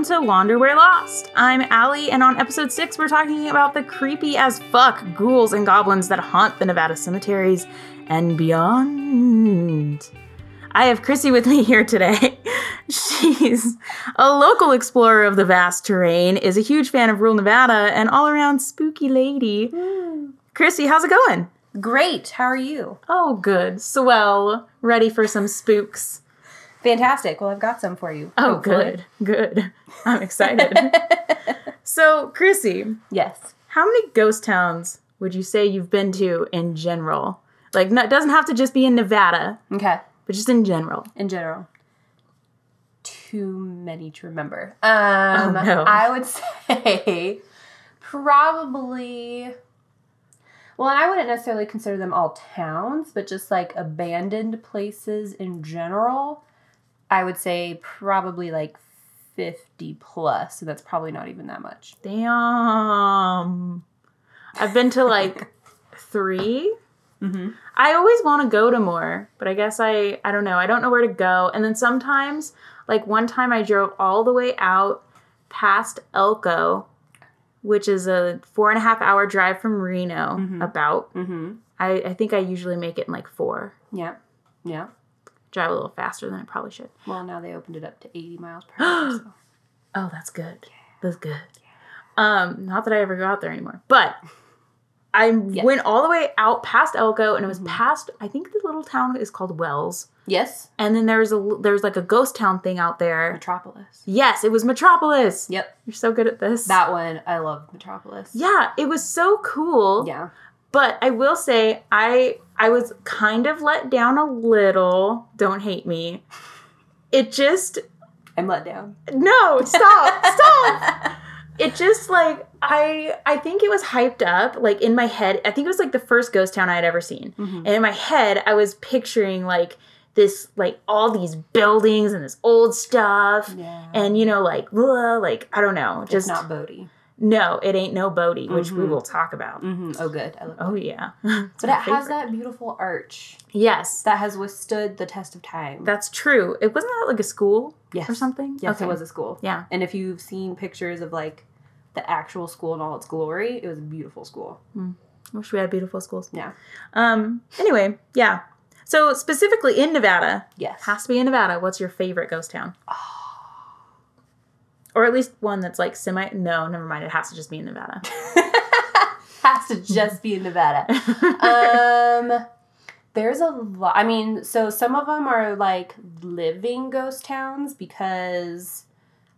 welcome to Wander Where Lost. I'm Allie, and on episode 6, we're talking about the creepy as fuck ghouls and goblins that haunt the Nevada cemeteries and beyond. I have Chrissy with me here today. She's a local explorer of the vast terrain, is a huge fan of rural Nevada, and all around spooky lady. Hmm. Chrissy, how's it going? Great. How are you? Oh, good. Swell. Ready for some spooks. Fantastic. Well, I've got some for you. Oh, hopefully. good. Good. I'm excited. so, Chrissy, Yes. how many ghost towns would you say you've been to in general? Like, no, it doesn't have to just be in Nevada, Okay. but just in general. In general, too many to remember. Um, Oh, no. I would say probably. Well, I wouldn't necessarily consider them all towns, but just like abandoned places in general. I would say probably like 50 plus, so that's probably not even that much. Damn. I've been to like three. Mm-hmm. I always want to go to more, but I guess I I don't know. I don't know where to go. And then sometimes, like one time I drove all the way out past Elko, which is a four and a half hour drive from Reno, Mhm. about. Mm-hmm. I, I think I usually make it in like four. Yeah. Yeah. Drive a little faster than I probably should. Well, now they opened it up to 80 miles per hour. so. Oh, that's good. That's good. Um, not that I ever go out there anymore, but I Yeah. went all the way out past Elko, and it was Mhm. past. I think the little town is called Wells, Yes. and then there's a there's like a ghost town thing out there. Metropolis. Yes, it was Metropolis. Yep. You're so good at this. That one, I love Metropolis. yeah, it was so cool. Yeah. But I will say I I was kind of let down a little. Don't hate me. It just I'm let down. no, stop. stop. It just like I I think it was hyped up like in my head. I think it was like the first ghost town I had ever seen. Mm-hmm. And in my head I was picturing like this like all these buildings and this old stuff Yeah. and you know like blah, like I don't know, it's just not Bodie. No, it ain't no Bodie, which we Mhm. will talk about. Mm-hmm. Oh, good. I love it. Oh yeah. but it has that beautiful arch Yes. that has withstood the test of time. That's true. It wasn't that like a school yes. or something? Yes, Okay. it was a school. Yeah. And if you've seen pictures of like the actual school in all its glory, it was a beautiful school. Wish we had beautiful schools. Yeah. Um. Anyway, yeah. So specifically in Nevada, Yes. has to be in Nevada. What's your favorite ghost town? Or at least one that's like semi. No, never mind. It has to just be in Nevada. has to just be in Nevada. um there's a lot i mean so some of them are like living ghost towns because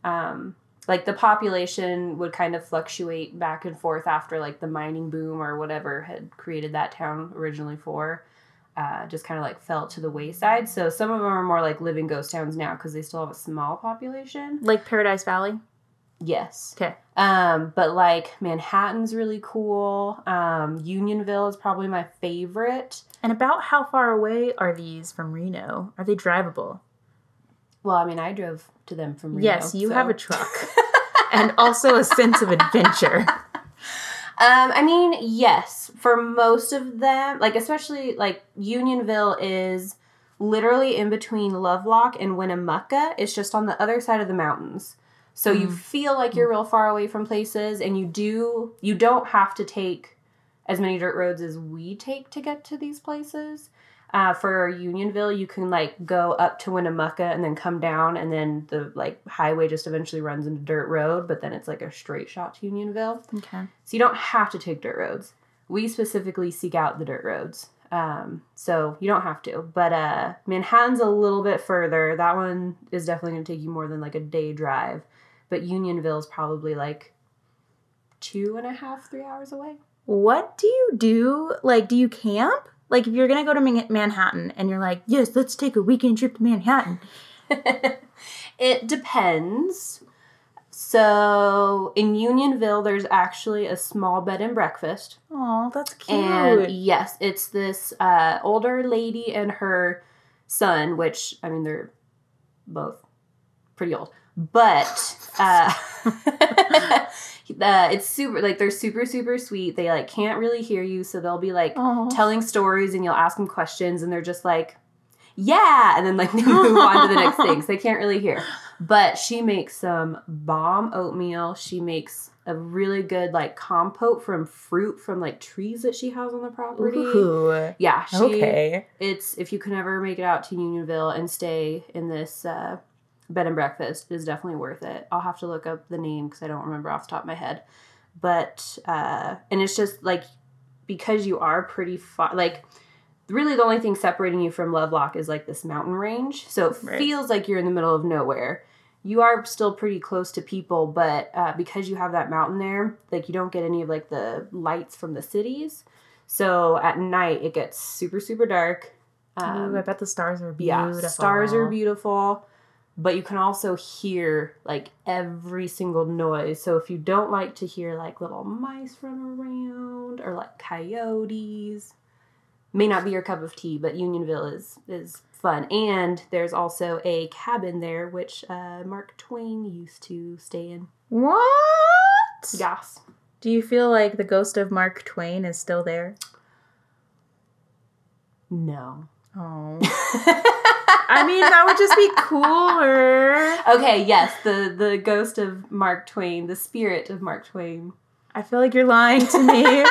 um like the population would kind of fluctuate back and forth after like the mining boom or whatever had created that town originally for uh, just kind of like fell to the wayside so some of them are more like living ghost towns now because they still have a small population like Paradise Valley. yes Okay. um, but like Manhattan's really cool. Um, Unionville is probably my favorite. And about how far away are these from Reno? Are they drivable? Well, I mean, I drove to them from Reno. yes, you so- have a truck. and also a sense of adventure. Um, I mean, yes, for most of them, like especially like Unionville is literally in between Lovelock and Winnemucca. It's just on the other side of the mountains. So you Mm. feel like you're real far away from places and you do you don't have to take as many dirt roads as we take to get to these places. Uh, for Unionville, you can like go up to Winnemucca and then come down, and then the like highway just eventually runs into dirt road, but then it's like a straight shot to Unionville. Okay. So you don't have to take dirt roads. We specifically seek out the dirt roads. Um, so you don't have to. But uh, Manhattan's a little bit further. That one is definitely going to take you more than like a day drive. But Unionville is probably like two and a half, three hours away. What do you do? Like, do you camp? Like, if you're gonna go to Manhattan and you're like, yes, let's take a weekend trip to Manhattan. it depends. So in Unionville, there's actually a small bed and breakfast. Oh, that's cute. And yes, it's this uh, older lady and her son, which I mean they're both pretty old, but uh, uh, it's super like they're super super sweet. They like can't really hear you, so they'll be like Aw. telling stories, and you'll ask them questions, and they're just like. yeah, and then like they move on to the next thing. So they can't really hear. But she makes some bomb oatmeal. She makes a really good like compote from fruit from like trees that she has on the property. Ooh. Yeah, she, Okay. It's if you can ever make it out to Unionville and stay in this uh, bed and breakfast, is definitely worth it. I'll have to look up the name because I don't remember off the top of my head. But uh, and it's just like because you are pretty far, like really the only thing separating you from Lovelock is like this mountain range, so it Right. feels like you're in the middle of nowhere. You are still pretty close to people, but uh, because you have that mountain there, like you don't get any of like the lights from the cities. So at night it gets super super dark. Um, Ooh, I bet the stars are beautiful. yeah, stars are beautiful, but you can also hear like every single noise. So if you don't like to hear like little mice run around or like coyotes, may not be your cup of tea, but Unionville is is fun. And there's also a cabin there which uh, Mark Twain used to stay in. What? Yes. Do you feel like the ghost of Mark Twain is still there? No. Oh. I mean, that would just be cooler. okay, yes, the the ghost of Mark Twain, the spirit of Mark Twain. I feel like you're lying to me.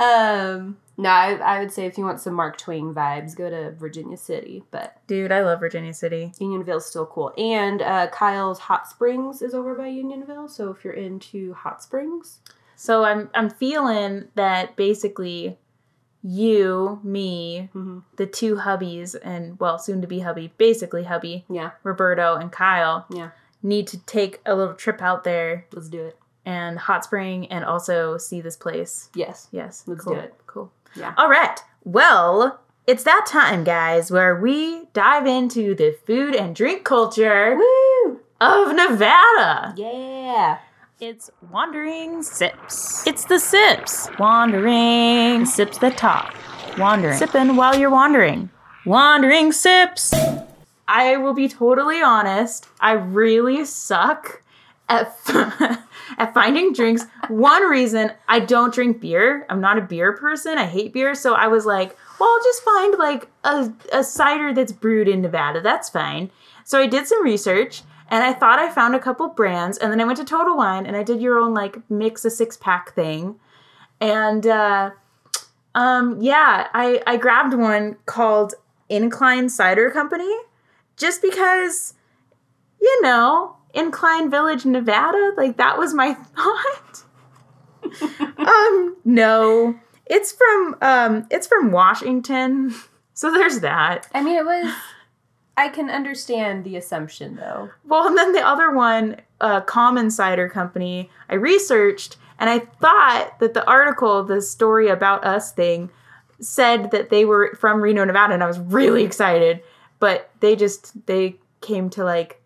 um, no, I, I would say if you want some Mark Twain vibes, go to Virginia City. But Dude, I love Virginia City. Unionville's still cool. And uh, Kyle's Hot Springs is over by Unionville. So if you're into hot springs, So I'm I'm feeling that basically you, me, mm-hmm. the two hubbies, and well, soon to be hubby, basically hubby, yeah, Roberto and Kyle, Yeah. need to take a little trip out there let's do it. and hot spring and also see this place. Yes. Yes, Let's cool, do it. Cool. Yeah. All right. Well, it's that time, guys, where we dive into the food and drink culture Woo! of Nevada. Yeah. It's Wandering Sips. It's the sips. Wandering. The sips that talk. Wandering. Sipping while you're wandering. Wandering sips. I will be totally honest. I really suck at at finding drinks. One reason I don't drink beer. I'm not a beer person. I hate beer. So I was like, well, I'll just find like a, a cider that's brewed in Nevada. That's fine. So I did some research and I thought I found a couple brands. And then I went to Total Wine and I did your own like mix a six pack thing. And uh, um, yeah, I, I grabbed one called Incline Cider Company just because, you know, Incline Village, Nevada, like that was my thought. um, no. It's from um it's from Washington. So there's that. I mean, it was. I can understand the assumption though. Well, and then the other one, uh, Common Cider Company, I researched and I thought that the article, the story about us thing, said that they were from Reno, Nevada, and I was really excited. But they just they came to like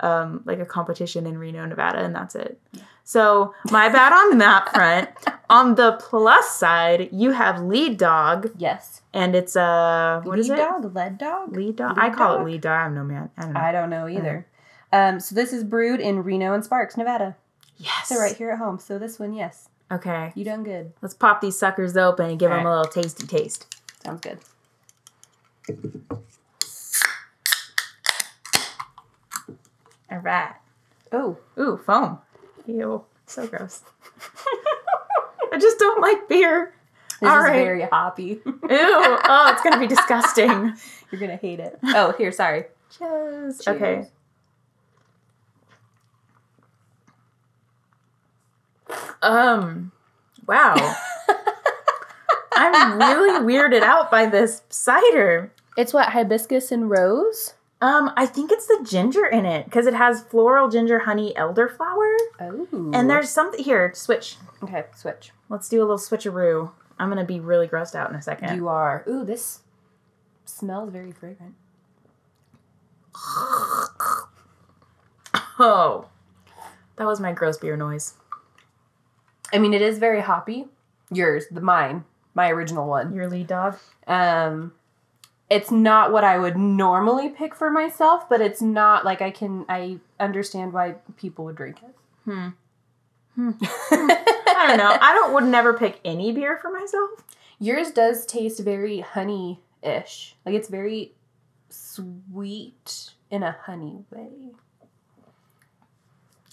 um like a competition in Reno, Nevada, and that's it. So my bad on that front. On the plus side, you have Lead Dog, Yes. and it's a what is lead it? dog? Lead dog? Lead Dog. Lead I call Dog? it Lead Dog. I'm no man. I don't know. I don't know either. Um, so this is brewed in Reno and Sparks, Nevada. yes. So right here at home. So this one, yes, Okay. you done good. Let's pop these suckers open and give them a little tasty taste. Sounds good. All right. Oh, Ooh, foam. Ew. So gross. I just don't like beer. this All is right. very hoppy. Ew. Oh, it's to be disgusting. You're gonna hate it. Oh, here, sorry. Cheers. Cheers. Okay. Um, wow. I'm really weirded out by this cider. It's what hibiscus and rose. Um, I think it's the ginger in it because it has floral ginger, honey, elderflower. Oh, And there's something here. Switch. okay. Switch. Let's do a little switcheroo. I'm gonna be really grossed out in a second. You are. Ooh, this smells very fragrant. oh, that was my gross beer noise. I mean, it is very hoppy. Yours, the mine, my original one. Your lead dog. Um, it's not what I would normally pick for myself, but it's not like I can. I understand why people would drink it. Hmm. Hmm. I don't know. I don't would never pick any beer for myself. Yours does taste very honey ish. Like it's very sweet in a honey way.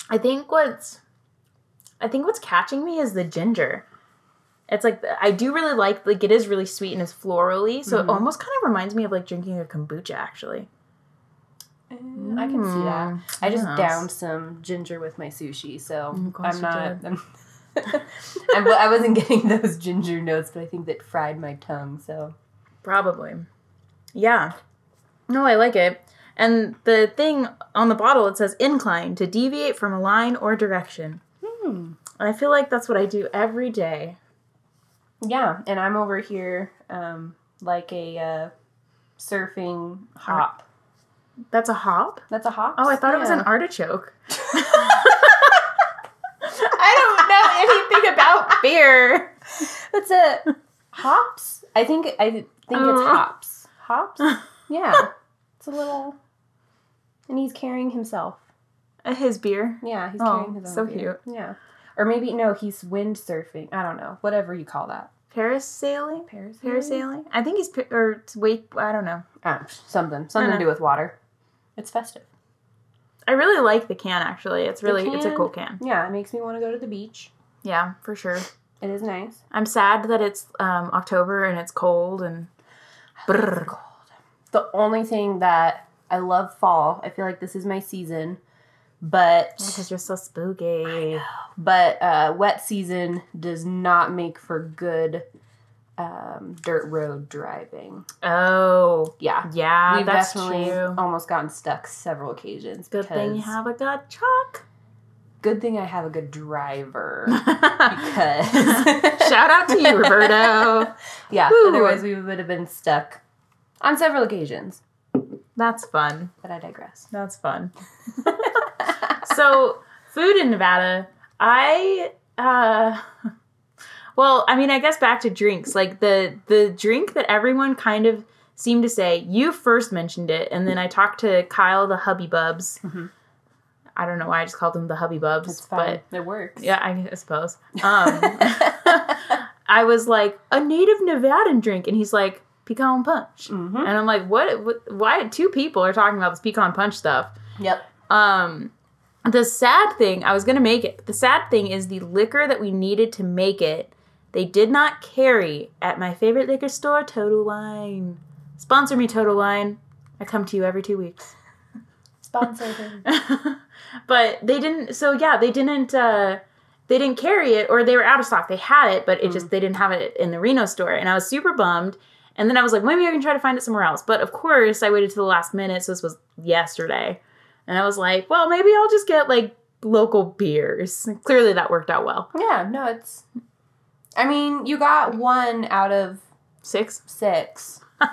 I think what's I think what's catching me is the ginger. It's like I do really like like it is really sweet and it's florally, so it Mhm. almost kind of reminds me of like drinking a kombucha actually. Mm, I can see that. Mm, I just yes. downed some ginger with my sushi, so Mm, I'm not. I'm, I'm, I wasn't getting those ginger notes, but I think that fried my tongue. So Probably. Yeah. No, I like it. And the thing on the bottle it says incline to deviate from a line or direction. hmm. And I feel like that's what I do every day. Yeah, and I'm over here um, like a uh, surfing hop. That's a hop? That's a hop. Oh, I thought it was an artichoke. I don't know anything about beer. That's a hops. I think I think it's Uh. hops. Hops. Yeah, it's a little. And he's carrying himself. His beer. Yeah, he's Oh, carrying his own so beer. Yeah, or maybe no, he's windsurfing. I don't know. Whatever you call that. Parasailing? Parasailing. Parasailing? I think he's, pa- or it's wake, I don't know. Ah, something. Something to know. do with water. It's festive. I really like the can actually. It's The really, it's a can? cool can. Yeah, it makes me want to go to the beach. Yeah, for sure. It is nice. I'm sad that it's um, October and it's cold and. Brrr. cold. The only thing that I love fall. I feel like this is my season, but Because you're so spooky. but uh, wet season does not make for good um, dirt road driving. Oh, Yeah, yeah, we've that's definitely true. almost gotten stuck several occasions. Good thing you have a good truck. Good thing I have a good driver. Because shout out to you, Roberto. yeah, Woo. otherwise we would have been stuck on several occasions. That's fun. But I digress. That's fun. So, food in Nevada, I uh well, I mean, I guess back to drinks. Like the the drink that everyone kind of seemed to say, you first mentioned it, and then I talked to Kyle the Hubby Bubs. Mhm. I don't know why I just called him the Hubby Bubs, but. It works. yeah, I I suppose. Um I was like, a native Nevadan drink, and he's like, Picon punch. hmm And I'm like, what, what? Why? Two people are talking about this Picon punch stuff. Yep. Um, the sad thing, I was gonna make it. But the sad thing is the liquor that we needed to make it. They did not carry at my favorite liquor store, Total Wine. Sponsor me, Total Wine. I come to you every two weeks. Sponsor but they didn't. So yeah, they didn't. uh They didn't carry it, or they were out of stock. They had it, but it just they didn't have it in the Reno store, and I was super bummed. And then I was like, maybe I can try to find it somewhere else. But of course, I waited to the last minute. So this was yesterday. And I was like, well, maybe I'll just get like local beers. Clearly that worked out well. Yeah, no, it's. I mean, you got one out of Six. six.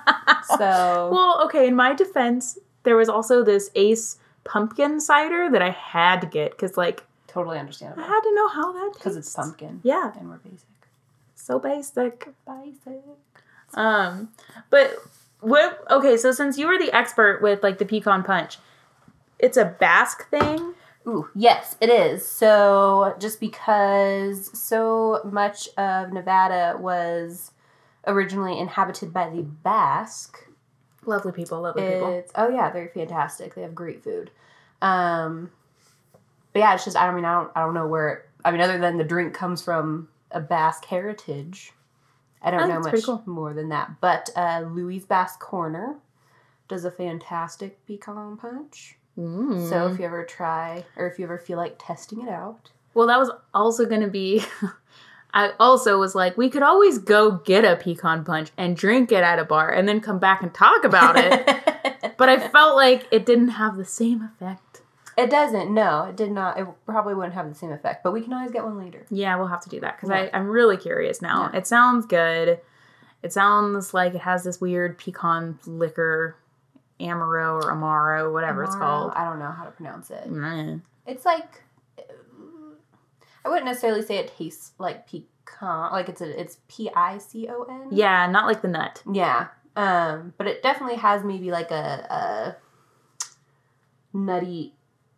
So. Well, okay, in my defense, there was also this Ace pumpkin cider that I had to get because, like, totally understandable. I had to know how that. Because it's pumpkin. Yeah, And we're basic. so basic. Basic. Um, but what? Okay, so since you were the expert with like the Picon punch, it's a Basque thing. Ooh, yes, it is. So, just because so much of Nevada was originally inhabited by the Basque, Lovely people, lovely people. oh yeah, they're fantastic. They have great food. Um, but yeah, it's just I don't mean I don't I don't know where it, I mean other than the drink comes from a Basque heritage. I don't Oh, know much cool. more than that. But uh, Louis Basque Corner does a fantastic Picon punch. Mm. So if you ever try or if you ever feel like testing it out, Well, that was also going to be. I also was like, we could always go get a Picon punch and drink it at a bar and then come back and talk about it. but I felt like it didn't have the same effect. it doesn't. No, it did not. It probably wouldn't have the same effect. But we can always get one later. Yeah, we'll have to do that because Yeah. I'm really curious now. Yeah. It sounds good. It sounds like it has this weird Picon liquor, Amaro or Amaro, whatever it's called. I don't know how to pronounce it. Mm. It's like I wouldn't necessarily say it tastes like pecan. Like it's a it's P I C O N. Yeah, not like the nut. Yeah. Um, but it definitely has maybe like a, a nutty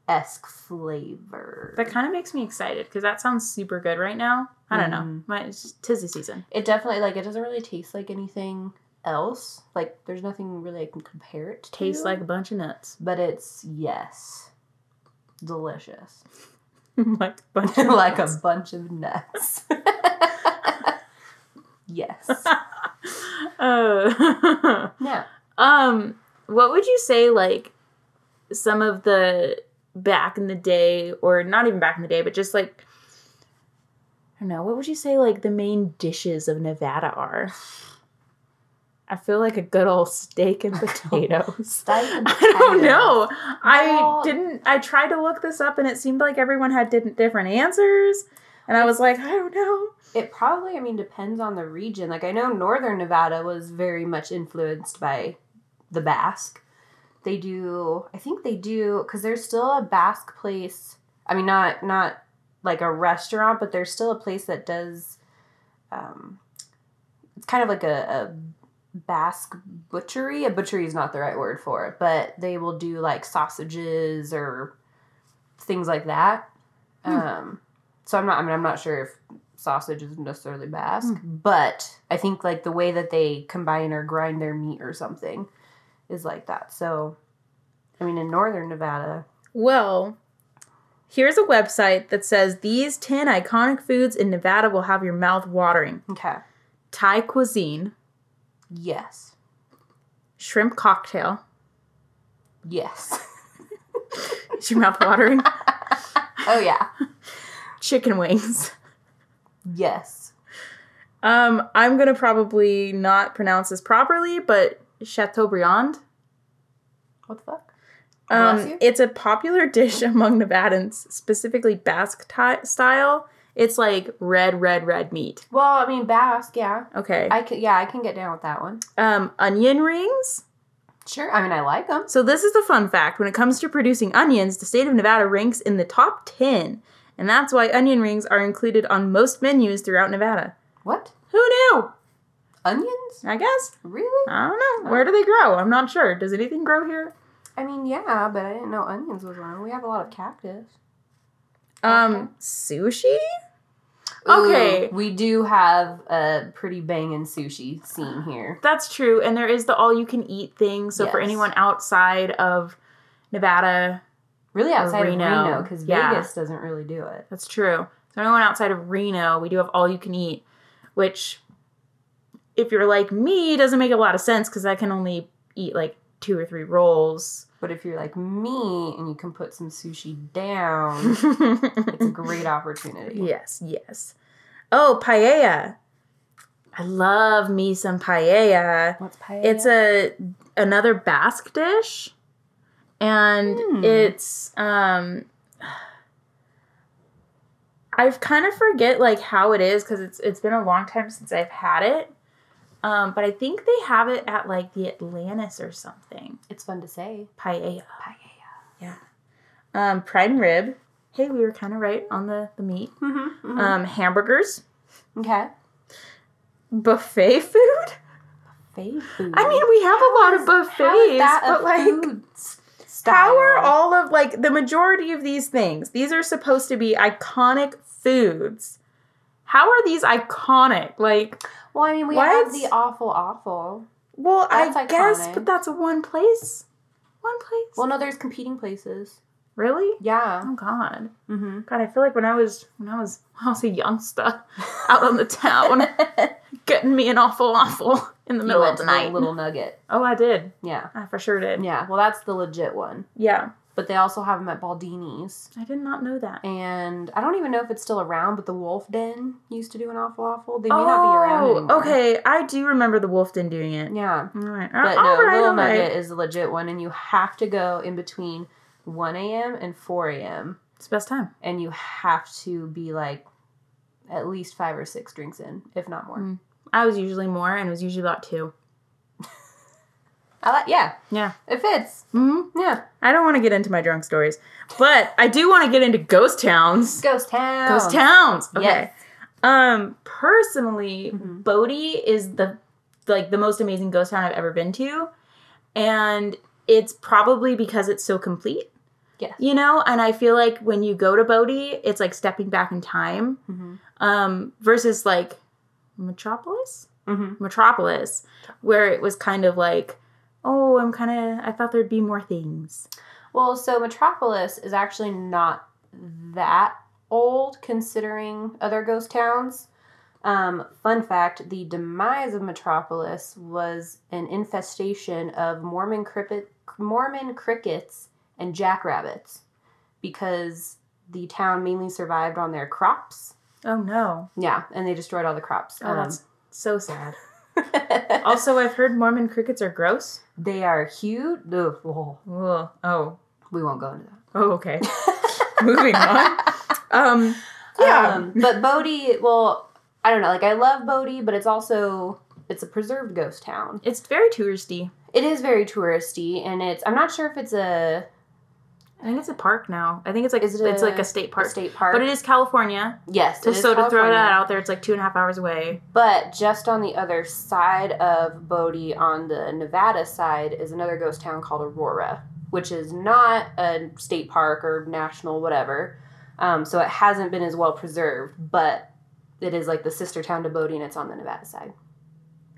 esque flavor. That kind of makes me excited because that sounds super good right now. I don't know. Mhm. My, it's just tis the season. it definitely like it doesn't really taste like anything else. Like there's nothing really I can compare it to. Tastes like a bunch of nuts. but it's yes, delicious. like a bunch of like nuts. a bunch of nuts. yes. Uh, Yeah. um, what would you say like some of the back in the day, or not even back in the day, but just like I don't know, what would you say like the main dishes of Nevada are? I feel like a good old steak and potatoes. Steak and potatoes. I don't know. I didn't. I tried to look this up, and it seemed like everyone had different answers. And I was like, I don't know. It probably, I mean, depends on the region. Like I know Northern Nevada was very much influenced by the Basque. They do, I think they do, because there's still a Basque place. I mean, not not like a restaurant, but there's still a place that does. Um, it's kind of like a, a Basque butchery. A butchery is not the right word for it, but they will do like sausages or things like that. Hmm. Um, so I'm not. I mean, I'm not sure if sausage is necessarily Basque, Hmm. but I think like the way that they combine or grind their meat or something is like that. So, I mean, in northern Nevada, Well, here's a website that says these 10 iconic foods in Nevada will have your mouth watering okay, Thai cuisine, yes, shrimp cocktail. yes, Is your mouth watering? oh yeah, Chicken wings. yes, Um, I'm gonna probably not pronounce this properly, but Chateaubriand. what the fuck? Um, it's a popular dish among Nevadans, specifically Basque ty- style. It's like red, red, red meat. Well, I mean Basque, yeah, Okay. I can, yeah, I can get down with that one. Um, onion rings. Sure, I mean I like them. So this is the fun fact. When it comes to producing onions, the state of Nevada ranks in the top 10. And that's why onion rings are included on most menus throughout Nevada. What Who knew? onions? I guess. Really? I don't know. Where do they grow? I'm not sure. Does anything grow here? I mean, yeah, but I didn't know onions was one. We have a lot of cactus. Um, sushi? Okay. Ooh, we do have a pretty banging sushi scene here. That's true. And there is the all you can eat thing. So for anyone outside of Nevada, Really outside Reno, of Reno, because yeah. Vegas doesn't really do it. that's true. So anyone outside of Reno, we do have all you can eat, which if you're like me, doesn't make a lot of sense because I can only eat like two or three rolls. But if you're like me and you can put some sushi down, it's a great opportunity. Yes, yes. Oh, paella. I love me some paella. What's paella? It's a another Basque dish, and Hmm. it's um. I've kind of forget like how it is because it's it's been a long time since I've had it, um. But I think they have it at like the Atlantis or something. it's fun to say. Paella, Paella. Yeah. Um, pride and rib. Hey, we were kind of right on the the meat. Mm-hmm, Um, hamburgers, okay. buffet food. Buffet food. I mean, we have a lot of buffets, How is that but like. style? How are all of like the majority of these things? These are supposed to be iconic foods. How are these iconic? Like, Well, I mean, we What? have the awful, awful. well, I That's guess, but that's one place. One place. Well, no, there's competing places. really? Yeah. Oh God, Mm-hmm. God! I feel like when I was when I was when I was a youngster out on the town, getting me an awful awful in the middle of the night. little nugget. Oh, I did. Yeah. I for sure did. Yeah. Well, that's the legit one. Yeah, But they also have them at Baldini's. I did not know that. And I don't even know if it's still around, but the Wolf Den used to do an awful awful. They may not be around Oh, anymore. okay. I do remember the Wolfden doing it. Yeah. All right. But all no, right, Little all right. Nugget is the legit one, and you have to go in between 1 a.m. and 4 a.m. It's the best time. And you have to be like at least five or six drinks in, if not more. Mm. I was usually more, and it was usually about two. I like, yeah, Yeah. it fits. hmm Yeah. I don't want to get into my drunk stories, but I do want to get into ghost towns. Ghost Town. Ghost towns. Okay. Yes. Um, personally, Mhm. Bodie is the like the most amazing ghost town I've ever been to, and it's probably because it's so complete. Yes. You know, and I feel like when you go to Bodie, it's like stepping back in time. Mhm. Um, versus like Metropolis. Mm-hmm. Metropolis, where it was kind of like, oh, I'm kind of, I thought there'd be more things. Well, so Metropolis is actually not that old considering other ghost towns. Um, fun fact the demise of Metropolis was an infestation of Mormon, cricket, Mormon crickets and jackrabbits because the town mainly survived on their crops. Oh no. Yeah, and they destroyed all the crops. Oh, Um, that's so sad. Also, I've heard Mormon crickets are gross. they are huge. Ugh, oh, Ugh. Oh. we won't go into that. Oh, okay. Moving on. Um, yeah. Um, but Bodie, well, I don't know. Like I love Bodie, but it's also it's a preserved ghost town. it's very touristy. It is very touristy, and it's I'm not sure if it's a, I think it's a park now. I think it's like Is it it's a- like a state a park. state park. But it is California. yes. So, so to throw that out there, it's like two and a half hours away. But just on the other side of Bodie, on the Nevada side, is another ghost town called Aurora, which is not a state park or national whatever. Um, so it hasn't been as well preserved, but it is like the sister town to Bodie, and it's on the Nevada side.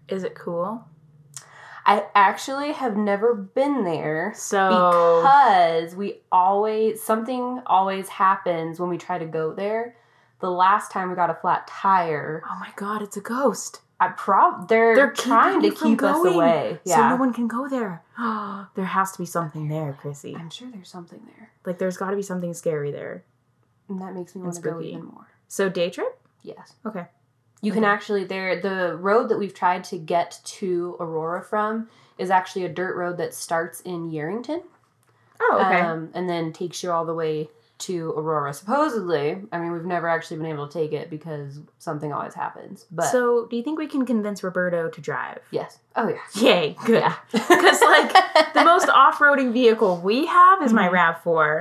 Is it cool? I actually have never been there So because we always something always happens when we try to go there. The last time we got a flat tire, Oh my god, it's a ghost. I prob they're, They're trying to keeping you from keep us going, away. So no one can go there. there has to be something there, Chrissy. I'm sure there's something there, Like there's got to be something scary there. and that makes me want to go even more. So day trip? Yes, Okay. You can actually there. The road that we've tried to get to Aurora from is actually a dirt road that starts in Yerington. Oh, okay. um, and then takes you all the way to Aurora. Supposedly, I mean, we've never actually been able to take it because something always happens. But so do you think we can convince Roberto to drive? yes, oh yeah, Yay, good. yeah. Because like the most off-roading vehicle we have is my Mhm. Rav4,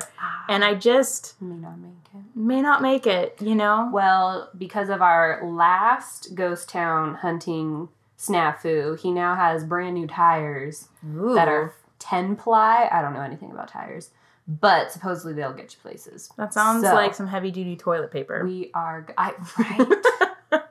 and I just may not make it. may not make it. You know? Well, because of our last ghost town hunting snafu, he now has brand new tires that are ten ply. I don't know anything about tires, but supposedly they'll get you places. That sounds So, like some heavy-duty toilet paper. We are, I, right?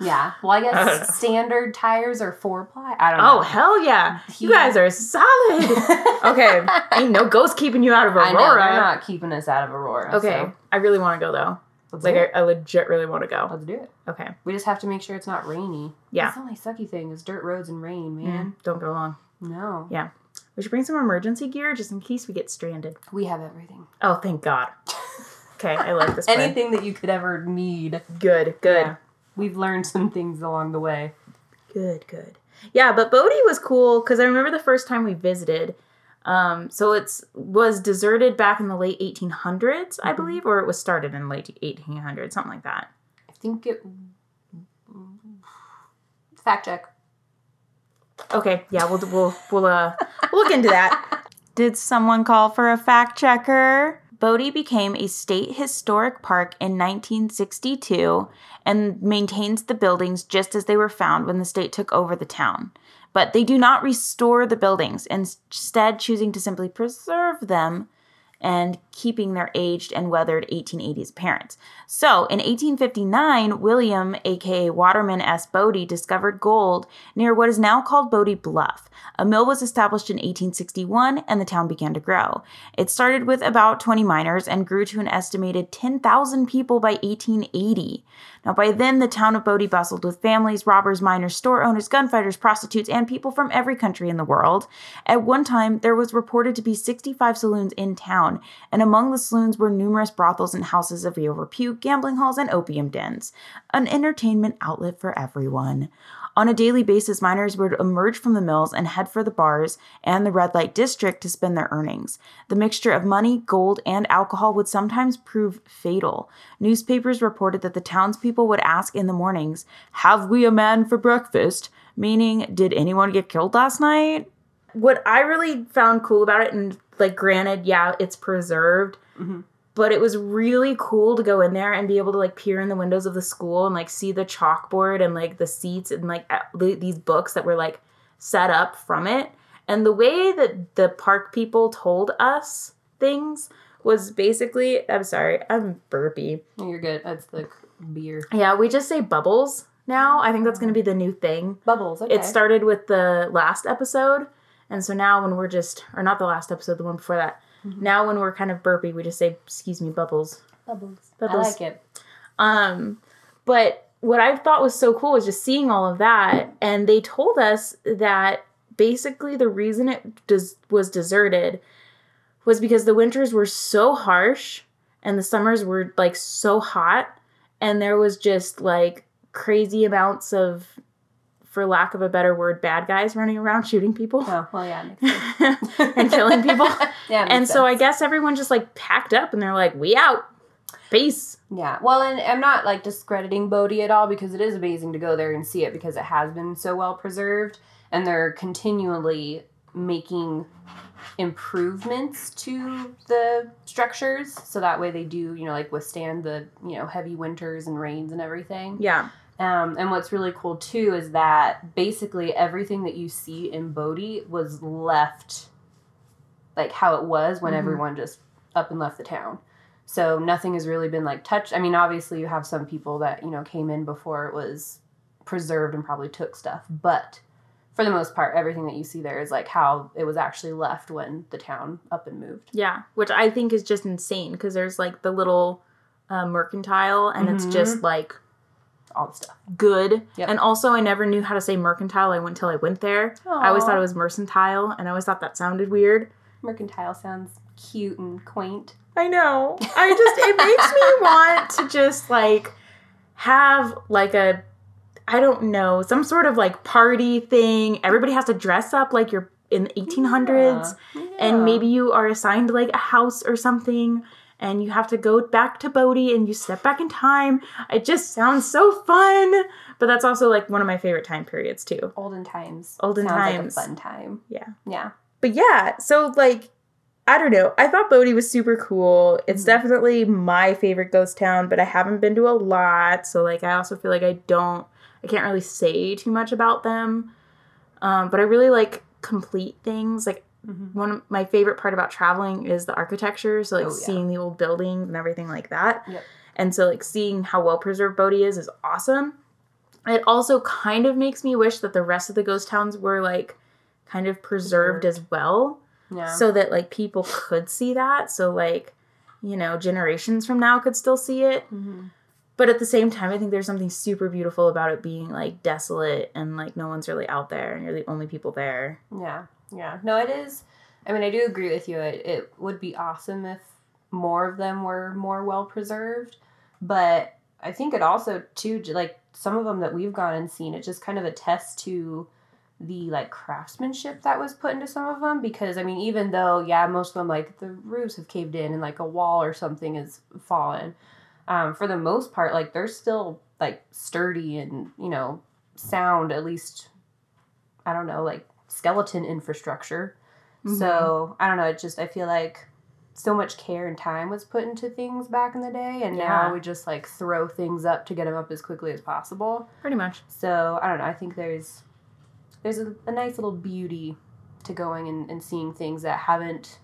yeah. Well, I guess standard tires are four ply. I don't oh, know. oh hell yeah! You Yeah. guys are solid. okay, ain't no ghost keeping you out of I know Aurora. they're not keeping us out of Aurora. okay, so I really want to go though. let's Like do I, it. I legit really want to go. Let's do it. Okay, We just have to make sure it's not rainy. Yeah. That's the only sucky thing is dirt roads and rain, man. man, don't go along. No. Yeah. We should bring some emergency gear just in case we get stranded. We have everything. Oh, thank God. Okay, I like this plan. Anything that you could ever need. Good, good. Yeah. We've learned some things along the way. Good, good. Yeah, but Bodie was cool because I remember the first time we visited. Um, so it's was deserted back in the late 1800s, I Mhm. believe, or it was started in late 1800s, something like that. I think it. Fact check. Okay, yeah, we'll we'll we'll uh we'll look into that. Did someone call for a fact checker? Bodie became a state historic park in 1962 and maintains the buildings just as they were found when the state took over the town. But they do not restore the buildings, instead, choosing to simply preserve them and keeping their aged and weathered 1880s parents. So, in 1859, William, aka Waterman S. Bodie, discovered gold near what is now called Bodie Bluff. A mill was established in 1861 and the town began to grow. It started with about 20 miners and grew to an estimated 10,000 people by 1880. Now, by then, the town of Bodie bustled with families, robbers, miners, store owners, gunfighters, prostitutes, and people from every country in the world. At one time, there was reported to be 65 saloons in town, and among the saloons were numerous brothels and houses of ill repute, gambling halls, and opium dens. An entertainment outlet for everyone. On a daily basis, miners would emerge from the mills and head for the bars and the red light district to spend their earnings. The mixture of money, gold, and alcohol would sometimes prove fatal. Newspapers reported that the townspeople would ask in the mornings, Have we a man for breakfast? Meaning, did anyone get killed last night? What I really found cool about it, and like, granted, yeah, it's preserved, Mhm. but it was really cool to go in there and be able to like peer in the windows of the school and like see the chalkboard and like the seats and like these books that were like set up from it and the way that the park people told us things was basically i'm sorry i'm burpy You're good. That's the beer. yeah we just say bubbles now. I think that's going to be the new thing. Bubbles. Okay. It started with the last episode. And so now when we're just, or not the last episode, the one before that, Mhm. now when we're kind of burpy, we just say, excuse me, bubbles. bubbles. Bubbles. I like it. Um, but what I thought was so cool was just seeing all of that. And they told us that basically the reason it des- was deserted was because the winters were so harsh and the summers were like so hot. And there was just like crazy amounts of, for lack of a better word, bad guys running around shooting people Oh well, yeah. Makes sense. and killing people. yeah. and so I guess everyone just like packed up and they're like, we out. Peace. Yeah. Well, and I'm not like discrediting Bodie at all because it is amazing to go there and see it because it has been so well preserved and they're continually making improvements to the structures so that way they do, you know, like withstand the, you know, heavy winters and rains and everything. Yeah. Um, and what's really cool too is that basically everything that you see in Bodie was left like how it was when Mhm. everyone just up and left the town. So nothing has really been like touched. I mean, obviously you have some people that, you know, came in before it was preserved and probably took stuff, but for the most part, everything that you see there is like how it was actually left when the town up and moved. Yeah, which I think is just insane because there's like the little uh, mercantile and it's Mhm. just like All the stuff. good. Yep. And also, I never knew how to say mercantile. I went till I went there. I always thought it was mercantile, and I always thought that sounded weird. mercantile sounds cute and quaint. I know. I just it makes me want to just like have like a I don't know some sort of like party thing. Everybody has to dress up like you're in the 1800s. Yeah. and maybe you are assigned like a house or something and you have to go back to Bodie and you step back in time. It just sounds so fun. But that's also like one of my favorite time periods too. olden times. Olden Sounds times. Like a fun time. Yeah. Yeah. But yeah, so like I don't know. I thought Bodie was super cool. It's Mhm. definitely my favorite ghost town, but I haven't been to a lot, so like I also feel like I don't I can't really say too much about them. Um, but I really like complete things. Like Mm-hmm. one of my favorite part about traveling is the architecture so like Oh, yeah. seeing the old buildings and everything like that Yep. and so like seeing how well preserved bodie is is awesome it also kind of makes me wish that the rest of the ghost towns were like kind of preserved Preserved. as well Yeah. so that like people could see that so like you know generations from now could still see it Mhm. but at the same time i think there's something super beautiful about it being like desolate and like no one's really out there and you're the only people there Yeah. Yeah. No, it is. I mean, I do agree with you. It, it would be awesome if more of them were more well preserved. But I think it also, too, like some of them that we've gone and seen, it just kind of attests to the like craftsmanship that was put into some of them because i mean even though yeah most of them like the roofs have caved in and like a wall or something is fallen um, for the most part like they're still like sturdy and you know sound at least i don't know like skeleton infrastructure Mm-hmm. so i don't know it just i feel like so much care and time was put into things back in the day and Yeah. now we just like throw things up to get them up as quickly as possible pretty much so I don't know. I think there's there's a, a nice little beauty to going and, and seeing things that haven't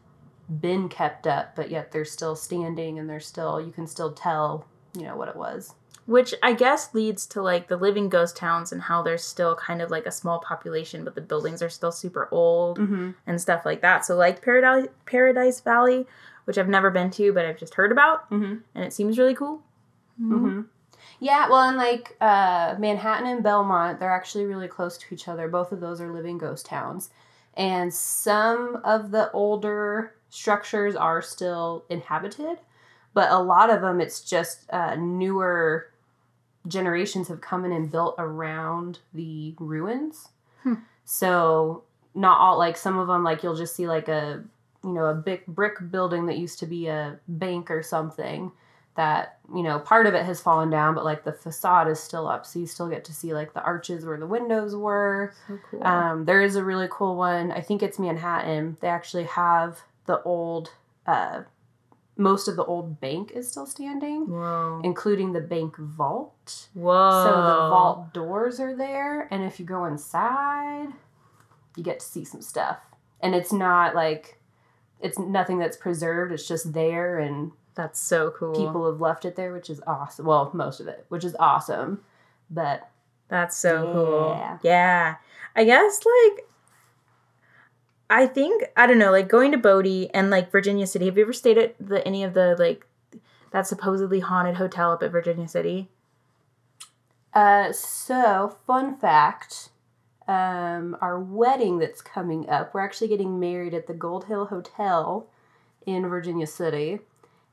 been kept up, but yet they're still standing and they're still you can still tell you know what it was. Which I guess leads to like the living ghost towns and how there's still kind of like a small population, but the buildings are still super old Mm-hmm. and stuff like that. So like Paradise Paradise Valley, which I've never been to, but I've just heard about, Mm-hmm. and it seems really cool. Mm-hmm. Yeah, well, and like uh, Manhattan and Belmont, they're actually really close to each other. Both of those are living ghost towns. And some of the older structures are still inhabited, but a lot of them, it's just uh, newer generations have come in and built around the ruins. Hmm. So, not all, like some of them, like you'll just see like a, you know, a big brick building that used to be a bank or something that you know part of it has fallen down but like the facade is still up so you still get to see like the arches where the windows were So cool. um, there is a really cool one i think it's manhattan they actually have the old uh, most of the old bank is still standing Whoa. including the bank vault Whoa. so the vault doors are there and if you go inside you get to see some stuff and it's not like it's nothing that's preserved it's just there and That's so cool. people have left it there, which is awesome. Well, most of it, which is awesome. But That's so cool. Yeah. Yeah. I guess like I think I don't know, like going to Bodie and like Virginia City. Have you ever stayed at the any of the like that supposedly haunted hotel up at Virginia City? Uh, so fun fact, um, our wedding that's coming up, we're actually getting married at the Gold Hill Hotel in Virginia City,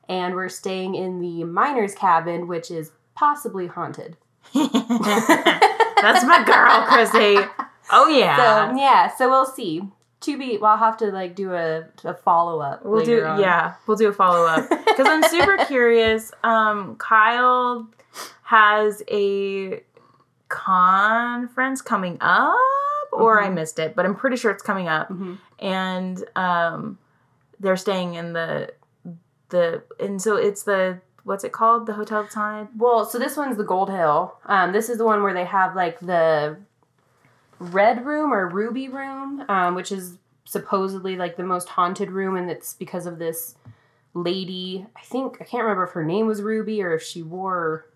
and we're staying in the miners' cabin, which is possibly haunted. That's my girl, Chrissy. Oh yeah. So yeah, so we'll see. To be, well, I'll have to like do a, a follow up. We'll do yeah, we'll do a follow up because I'm super curious. Um, Kyle has a conference coming up, or I Mhm. missed it, but I'm pretty sure it's coming up, hmm and um, they're staying in the the and so it's the what's it called the hotel haunted. Well, so this one's the Gold Hill. Um, this is the one where they have like the red room or ruby room, um, which is supposedly like the most haunted room, and it's because of this lady. I think I can't remember if her name was Ruby or if she wore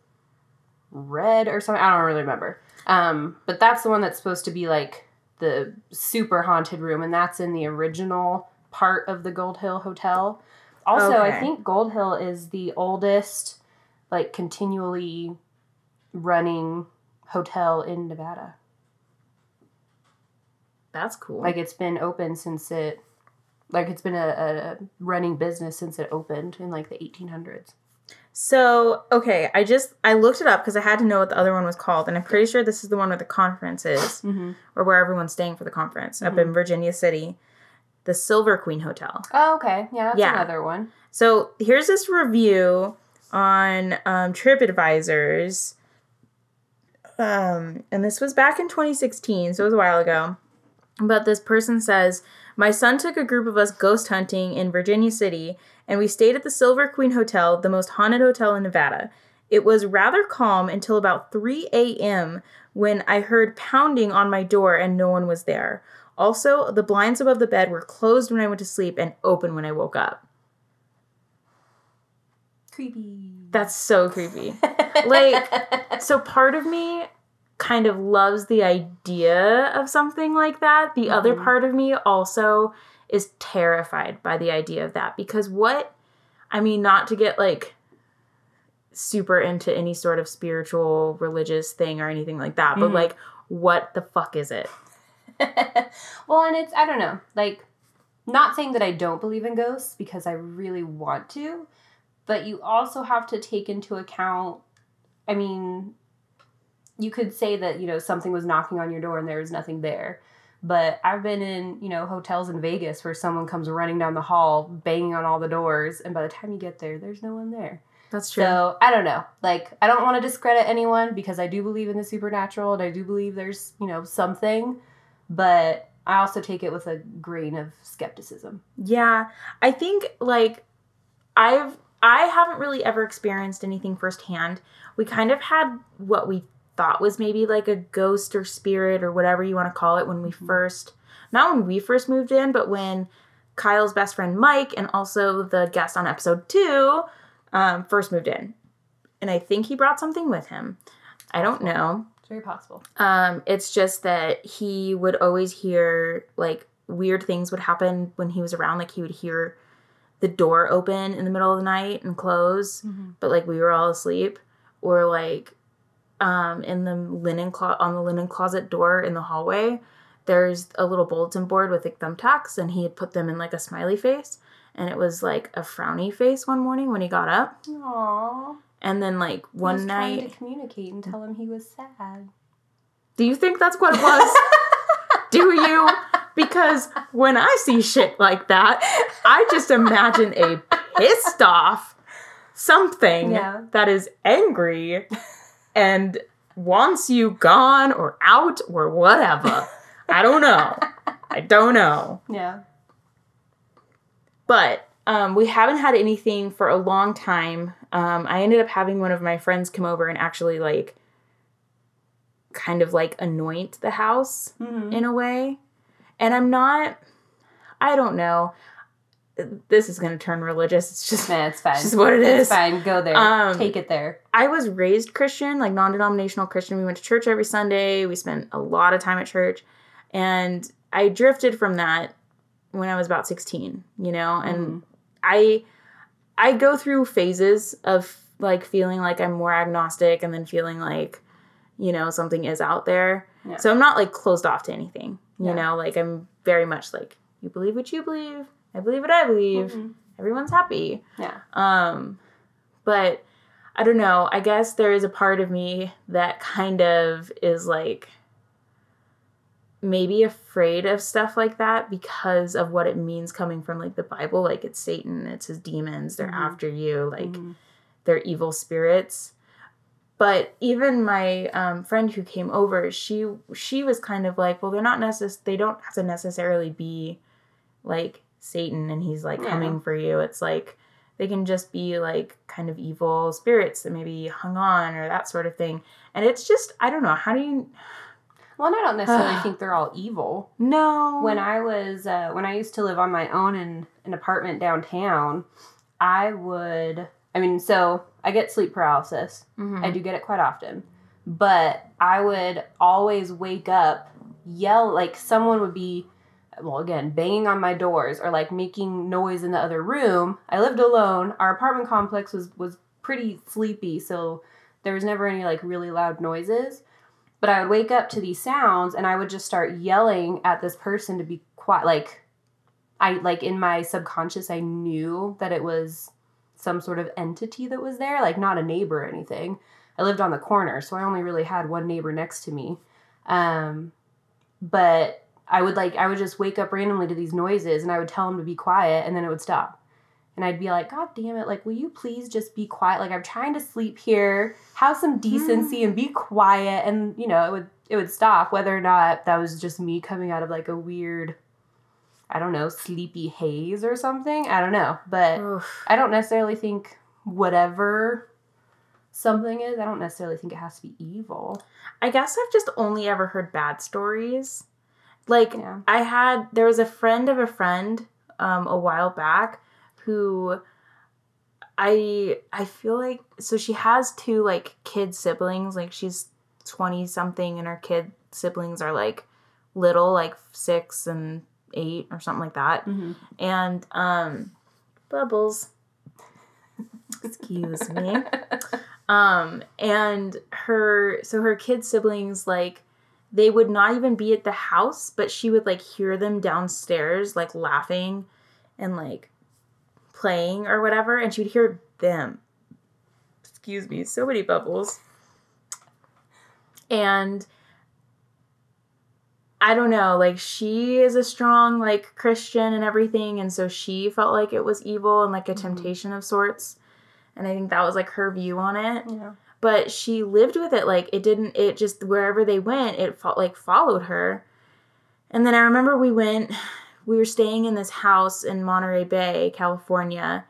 red or something. I don't really remember. Um, but that's the one that's supposed to be like the super haunted room, and that's in the original part of the Gold Hill Hotel. Also, I think Gold Hill is the oldest, like continually running hotel in Nevada. That's cool. Like it's been open since it, like it's been a, a running business since it opened in like the 1800s. So, okay, I just I looked it up because I had to know what the other one was called, and I'm pretty sure this is the one where the conference is, Mm-hmm. or where everyone's staying for the conference up in Virginia City, the Silver Queen Hotel. Oh, okay. Yeah, that's Yeah. another one. So here's this review on um, TripAdvisor's, um, and this was back in 2016, so it was a while ago. But this person says, My son took a group of us ghost hunting in Virginia City, and we stayed at the Silver Queen Hotel, the most haunted hotel in Nevada. It was rather calm until about 3 a.m. when I heard pounding on my door and no one was there. Also, the blinds above the bed were closed when I went to sleep and open when I woke up. Creepy. That's so creepy. like- So part of me kind of loves the idea of something like that. The other Mhm. part of me also is terrified by the idea of that because what I mean not to get like super into any sort of spiritual religious thing or anything like that, but Mhm. like what the fuck is it? well, and it's I don't know, like not saying that I don't believe in ghosts because I really want to, but you also have to take into account I mean, you could say that, you know, something was knocking on your door and there was nothing there. But I've been in, you know, hotels in Vegas where someone comes running down the hall, banging on all the doors, and by the time you get there, there's no one there. That's true. So I don't know. Like I don't want to discredit anyone because I do believe in the supernatural and I do believe there's you know something, but I also take it with a grain of skepticism. Yeah, I think like I've I haven't really ever experienced anything firsthand. We kind of had what we thought was maybe like a ghost or spirit or whatever you want to call it when we Mhm. first not when we first moved in, but when Kyle's best friend Mike and also the guest on episode 2 um, first moved in. And I think he brought something with him. I don't know. It's very possible. Um, it's just that he would always hear like weird things would happen when he was around. Like he would hear the door open in the middle of the night and close, but like we were all asleep, or like um, in the linen clo- on the linen closet door in the hallway. There's a little bulletin board with like thumbtacks, and he had put them in like a smiley face, and it was like a frowny face one morning when he got up, Aww. and then like one was night. trying to communicate and tell him he was sad. Do you think that's what it was? Do you? Because when I see shit like that, I just imagine a pissed off something Yeah. that is angry and wants you gone or out or whatever. I don't know. I don't know. Yeah. But um, we haven't had anything for a long time. Um, I ended up having one of my friends come over and actually like kind of like anoint the house Mhm. in a way. And I'm not, I don't know. This is going to turn religious. It's just Man, it's fine. it's just what it It's fine. Go there. Um, Take it there. I was raised Christian, like non-denominational Christian. We went to church every Sunday. We spent a lot of time at church, and I drifted from that when I was about 16, you know, and Mhm. I I go through phases of like feeling like I'm more agnostic and then feeling like you know something is out there. Yeah. So I'm not like closed off to anything. You Yeah. know, like I'm very much like you believe what you believe. I believe what I believe. Mhm. Everyone's happy. Yeah. Um but I don't know. I guess there is a part of me that kind of is like maybe afraid of stuff like that because of what it means coming from like the Bible. Like it's Satan, it's his demons, they're Mhm. after you, like Mhm. they're evil spirits. But even my um, friend who came over, she she was kind of like, well, they're not necess- They don't have to necessarily be like Satan, and he's like Yeah. coming for you. It's like they can just be like kind of evil spirits that maybe hung on or that sort of thing. And it's just I don't know. How do you Well, and I don't necessarily think they're all evil. no When I was uh, when I used to live on my own in an apartment downtown, I would. I mean, so I get sleep paralysis. Mhm. I do get it quite often. But I would always wake up, yell, like someone would be, well, again, banging on my doors or like making noise in the other room. I lived alone. Our apartment complex was, was pretty sleepy, so there was never any like really loud noises. But I would wake up to these sounds and I would just start yelling at this person to be quiet. Like, I, like in my subconscious, I knew that it was some sort of entity that was there, like not a neighbor or anything. I lived on the corner, so I only really had one neighbor next to me. Um, but I would like I would just wake up randomly to these noises, and I would tell him to be quiet, and then it would stop. And I'd be like, God damn it! Like, will you please just be quiet? Like, I'm trying to sleep here. Have some decency mm. and be quiet. And you know, it would it would stop, whether or not that was just me coming out of like a weird, I don't know, sleepy haze or something. I don't know, but. Oof. I don't necessarily think whatever something is, I don't necessarily think it has to be evil. I guess I've just only ever heard bad stories. Like Yeah. I had there was a friend of a friend um a while back who I I feel like so she has two like kid siblings, like she's 20 something and her kid siblings are like little like 6 and 8 or something like that. Mm-hmm. And um bubbles excuse me. Um, and her, so her kid siblings, like, they would not even be at the house, but she would, like, hear them downstairs, like, laughing and, like, playing or whatever, and she would hear them. Excuse me, so many bubbles. And I don't know, like, she is a strong, like, Christian and everything, and so she felt like it was evil and, like, a Mhm. temptation of sorts and I think that was like her view on it. Yeah. But she lived with it like it didn't. It just wherever they went, it felt like followed her. And then I remember we went. We were staying in this house in Monterey Bay, California,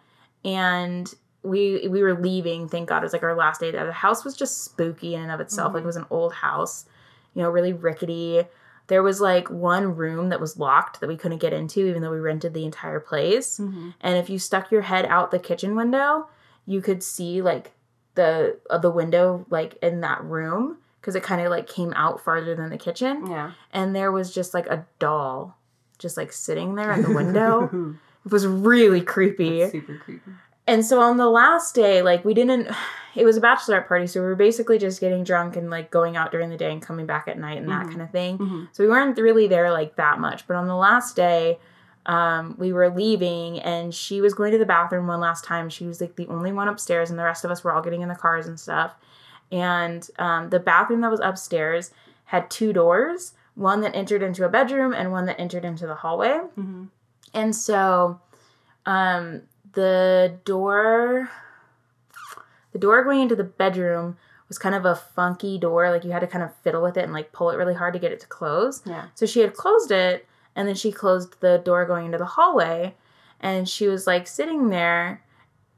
and we we were leaving. Thank God it was like our last day there. The house was just spooky in and of itself. Like it was an old house, you know, really rickety. There was like one room that was locked that we couldn't get into, even though we rented the entire place. Mm-hmm. And if you stuck your head out the kitchen window, you could see like the uh, the window like in that room because it kind of like came out farther than the kitchen. Yeah. And there was just like a doll just like sitting there at the window. it was really creepy. That's super creepy. And so on the last day, like we didn't it was a bachelorette party, so we were basically just getting drunk and like going out during the day and coming back at night and that Mhm. kind of thing. Mm-hmm. So we weren't really there like that much. But on the last day, um, we were leaving and she was going to the bathroom one last time. She was like the only one upstairs, and the rest of us were all getting in the cars and stuff. And um, the bathroom that was upstairs had two doors one that entered into a bedroom and one that entered into the hallway. Mm-hmm. And so um, the door the door going into the bedroom was kind of a funky door like you had to kind of fiddle with it and like pull it really hard to get it to close Yeah. so she had closed it and then she closed the door going into the hallway and she was like sitting there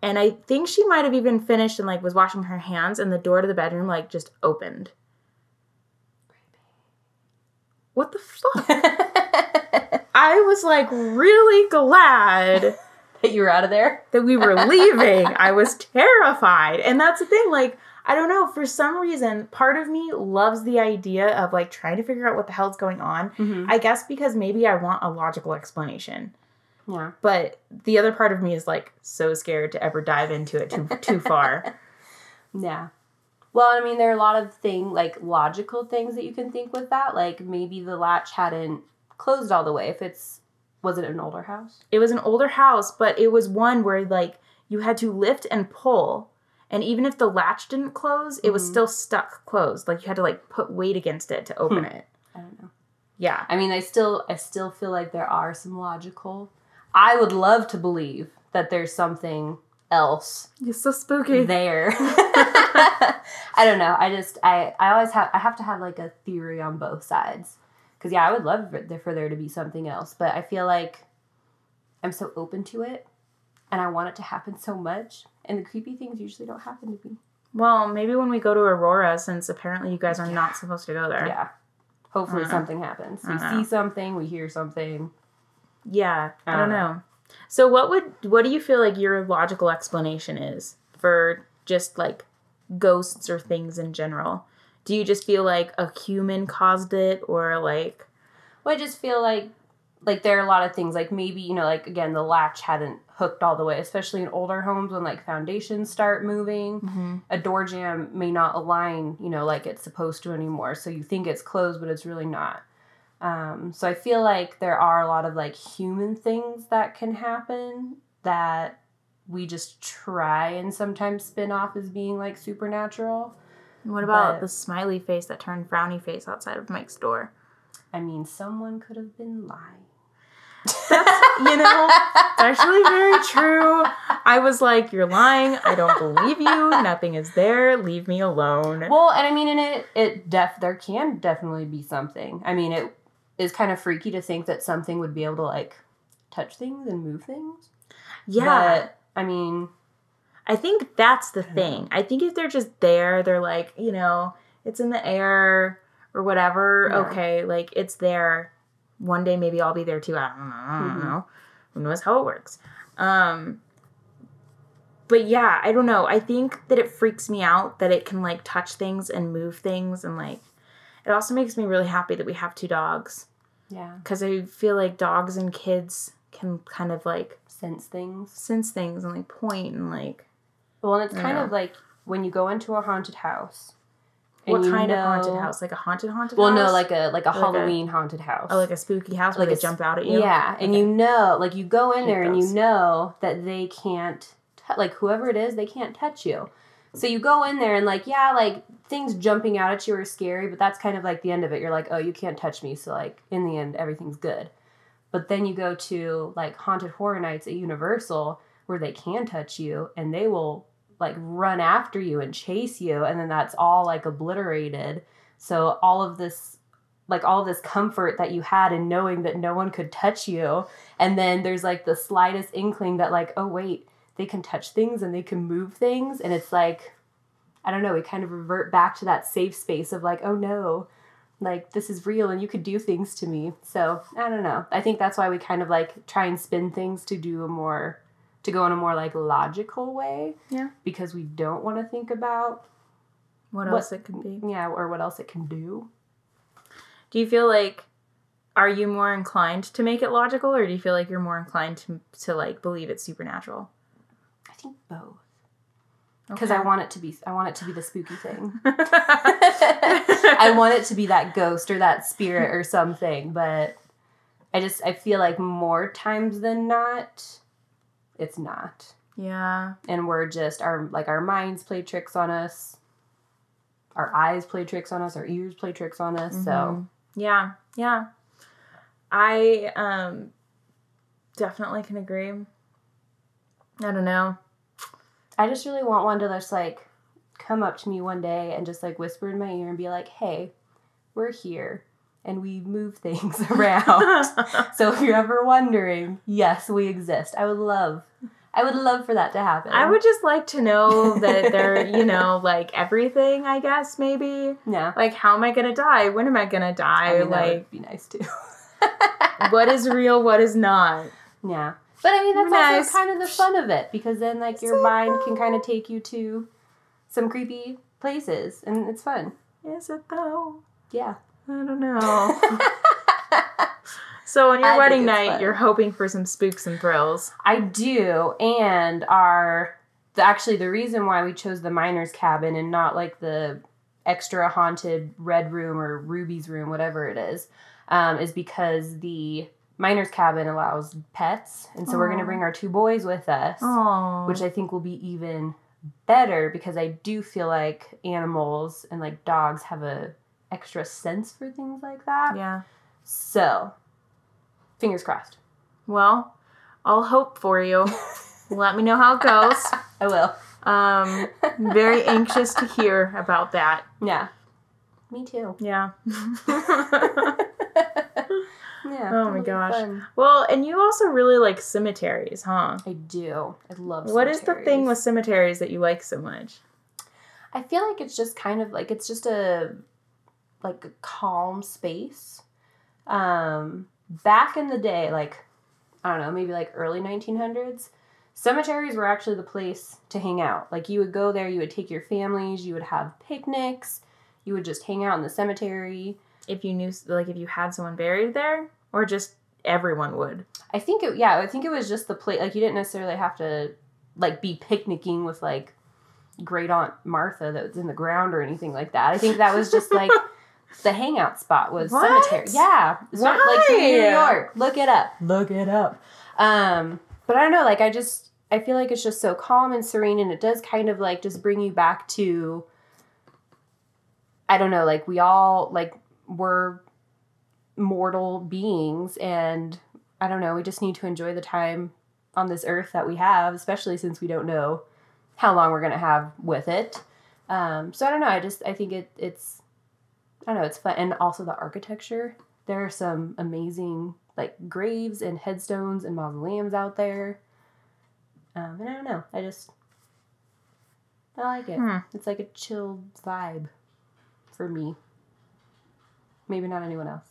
and i think she might have even finished and like was washing her hands and the door to the bedroom like just opened what the fuck i was like really glad that you were out of there. that we were leaving. I was terrified. And that's the thing, like, I don't know, for some reason, part of me loves the idea of like trying to figure out what the hell's going on. Mm-hmm. I guess because maybe I want a logical explanation. Yeah. But the other part of me is like so scared to ever dive into it too too far. Yeah. Well, I mean, there are a lot of thing like logical things that you can think with that. Like maybe the latch hadn't closed all the way. If it's was it an older house? It was an older house, but it was one where like you had to lift and pull. And even if the latch didn't close, it was Mhm. still stuck closed. Like you had to like put weight against it to open Hmm. it. I don't know. Yeah. I mean, I still I still feel like there are some logical. I would love to believe that there's something else You're so spooky. there. I don't know. I just I I always have I have to have like a theory on both sides. Cuz yeah, I would love for for there to be something else, but I feel like I'm so open to it and I want it to happen so much and the creepy things usually don't happen to me. Well, maybe when we go to Aurora, since apparently you guys are not supposed to go there. Yeah. Hopefully Uh-huh. something happens. We Uh-huh. see something, we hear something. Yeah, I I don't don't know. So what would what do you feel like your logical explanation is for just like ghosts or things in general? Do you just feel like a human caused it or like Well, I just feel like like there are a lot of things like maybe you know like again the latch hadn't hooked all the way, especially in older homes when like foundations start moving. A door jamb may not align, you know, like it's supposed to anymore. So you think it's closed, but it's really not. Um, so I feel like there are a lot of like human things that can happen that we just try and sometimes spin off as being like supernatural. what about But- the smiley face that turned frowny face outside of Mike's door? I mean, someone could have been lying. You know, It's actually very true. I was like, You're lying. I don't believe you. Nothing is there. Leave me alone. Well, and I mean, in it, it def there can definitely be something. I mean, it is kind of freaky to think that something would be able to like touch things and move things. yeah. But, I mean, I think that's the Yeah. thing. I think if they're just there, they're like, you know, it's in the air or whatever. Yeah. Okay, like it's there. One day maybe I'll be there too. I don't know. I don't Mhm. know. Who knows how it works? Um but yeah, I don't know. I think that it freaks me out that it can like touch things and move things and like it also makes me really happy that we have two dogs yeah, cuz I feel like dogs and kids can kind of like sense things. sense things and like point and like Well, and it's kind Yeah. of like when you go into a haunted house. What you kind of haunted house? Like a haunted haunted Well, house? Well, no, like a like a Like a- Halloween haunted house. oh, like a spooky house Like where a they jump out at you. Yeah, and you know, like you go in there and you know that they can't, t- like whoever it is, they can't touch you. So you go in there and like, yeah, like things jumping out at you are scary, but that's kind of like the end of it. You're like, oh, you can't touch me. So like in the end, everything's good. But then you go to like haunted horror nights at Universal where they can touch you and they will like run after you and chase you, and then that's all like obliterated. So all of this like all this comfort that you had in knowing that no one could touch you and then there's like the slightest inkling that like oh wait they can touch things and they can move things and it's like i don't know we kind of revert back to that safe space of like oh no like this is real and you could do things to me so i don't know i think that's why we kind of like try and spin things to do a more to go in a more like logical way Yeah. because we don't want to think about What What- else it could be? yeah or what else it can do Do you feel like are you more inclined to make it logical or do you feel like you're more inclined to to like believe it's supernatural? i think both because I want it to be I want it to be the spooky thing. I want it to be that ghost or that spirit or something, but I just I feel like more times than not it's not. Yeah. And we're just our like our minds play tricks on us. Our eyes play tricks on us, our ears play tricks on us. So Mhm. Yeah. Yeah. I um definitely can agree. I don't know. I just really want one to just like come up to me one day and just like whisper in my ear and be like, "Hey, we're here and we move things around." So if you're ever wondering, yes, we exist. I would love, I would love for that to happen. I would just like to know that they're, you know, like everything, I guess, maybe. Yeah. Like, how am I to die? When am I to die? I mean, that like, would be nice too. what is real? What is not? yeah. But I mean, that's Nice. also kind of the fun of it because then, like, your So mind can kind of take you to some creepy places, and it's fun. Is it though? Yeah. I don't know. so on your I wedding night, fun. you're hoping for some spooks and thrills. I do, and our the, actually the reason why we chose the miner's cabin and not like the extra haunted red room or Ruby's room, whatever it is, um, is because the miner's cabin allows pets, and so we're gonna bring our two boys with us. Oh, which I think will be even better because I do feel like animals and like dogs have a extra sense for things like that. yeah. So, fingers crossed. Well, I'll hope for you. Let me know how it goes. I will. Um, very anxious to hear about that. Yeah. Me too. Yeah. Yeah. Oh my gosh. fun. well, and you also really like cemeteries, huh? I do. I love. What is the thing with cemeteries that you like so much? I feel like it's just kind of like it's just a like a calm space. Um back in the day, like I don't know, maybe like early 1900s, cemeteries were actually the place to hang out. Like you would go there, you would take your families, you would have picnics, you would just hang out in the cemetery. If you knew, like, if you had someone buried there, or just everyone would. I think it yeah, I think it was just the place like you didn't necessarily have to like be picnicking with like great aunt Martha that was in the ground or anything like that. I think that was just like the hangout spot was What? cemetery. Yeah. So, like New York. Look it up. Look it up. Um but I don't know, like I just I feel like it's just so calm and serene and it does kind of like just bring you back to I don't know, like we all like we're mortal beings and I don't know, we just need to enjoy the time on this earth that we have, especially since we don't know how long we're going to have with it. Um, so I don't know, I just I think it it's I don't know, it's fun and also the architecture. There are some amazing like graves and headstones and mausoleums out there. Um, and I don't know, I just I like it. Hmm. It's like a chill vibe for me. Maybe not anyone else.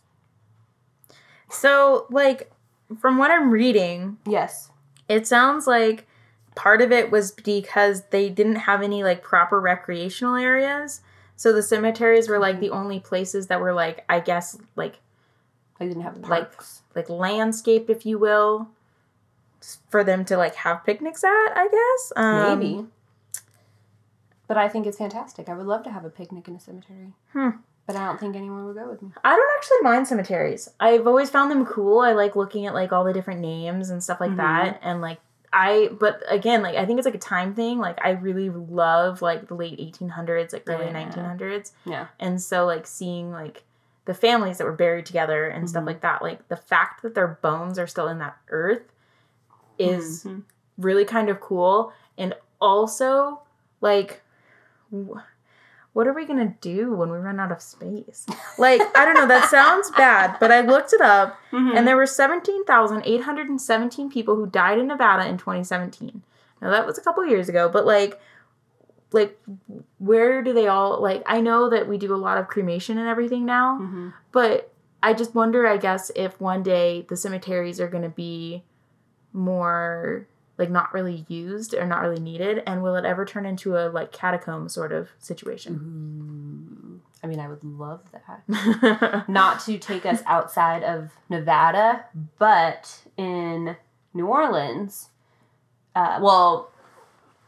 So, like, from what I'm reading, Yes. it sounds like part of it was because they didn't have any like proper recreational areas. So the cemeteries were like the only places that were like I guess like I didn't have Like- parks. like landscaped if you will for them to like have picnics at, I guess. Um, Maybe. But I think it's fantastic. I would love to have a picnic in a cemetery. Hmm. But I don't think anyone would go with me. I don't actually mind cemeteries. I've always found them cool. I like looking at like all the different names and stuff like Mhm. that. And like I, but again, like I think it's like a time thing. Like I really love like the late 1800s, like early Yeah. 1900s. Yeah. And so like seeing like the families that were buried together and stuff Mhm. like that, like the fact that their bones are still in that earth is Mhm. really kind of cool. And also like wh- what are we gonna do when we run out of space? Like, I don't know, that sounds bad, but I looked it up Mhm. and there were 17,817 people who died in Nevada in 2017. Now that was a couple years ago, but like like where do they all like I know that we do a lot of cremation and everything now, Mhm. but I just wonder I guess if one day the cemeteries are going to be more like not really used or not really needed and will it ever turn into a like catacomb sort of situation? Ooh. I mean, I would love that. Not to take us outside of Nevada, but in New Orleans, uh, well,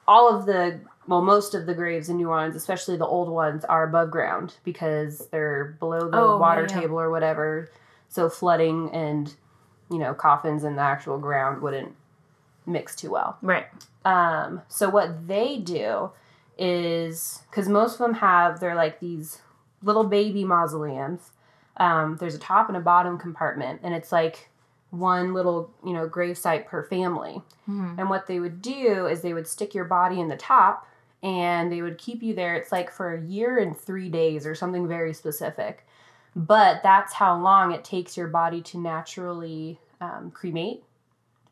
all of the, well, most of the graves in New Orleans, especially the old ones, are above ground because they're below the Oh, water yeah. table or whatever. So flooding and, you know, coffins in the actual ground wouldn't mix too well. right. Um, so what they do is because most of them have they're like these little baby mausoleums. Um, there's a top and a bottom compartment, and it's like one little you know grave site per family. Mhm. And what they would do is they would stick your body in the top, and they would keep you there. It's like for a year and three days or something very specific. But that's how long it takes your body to naturally um, cremate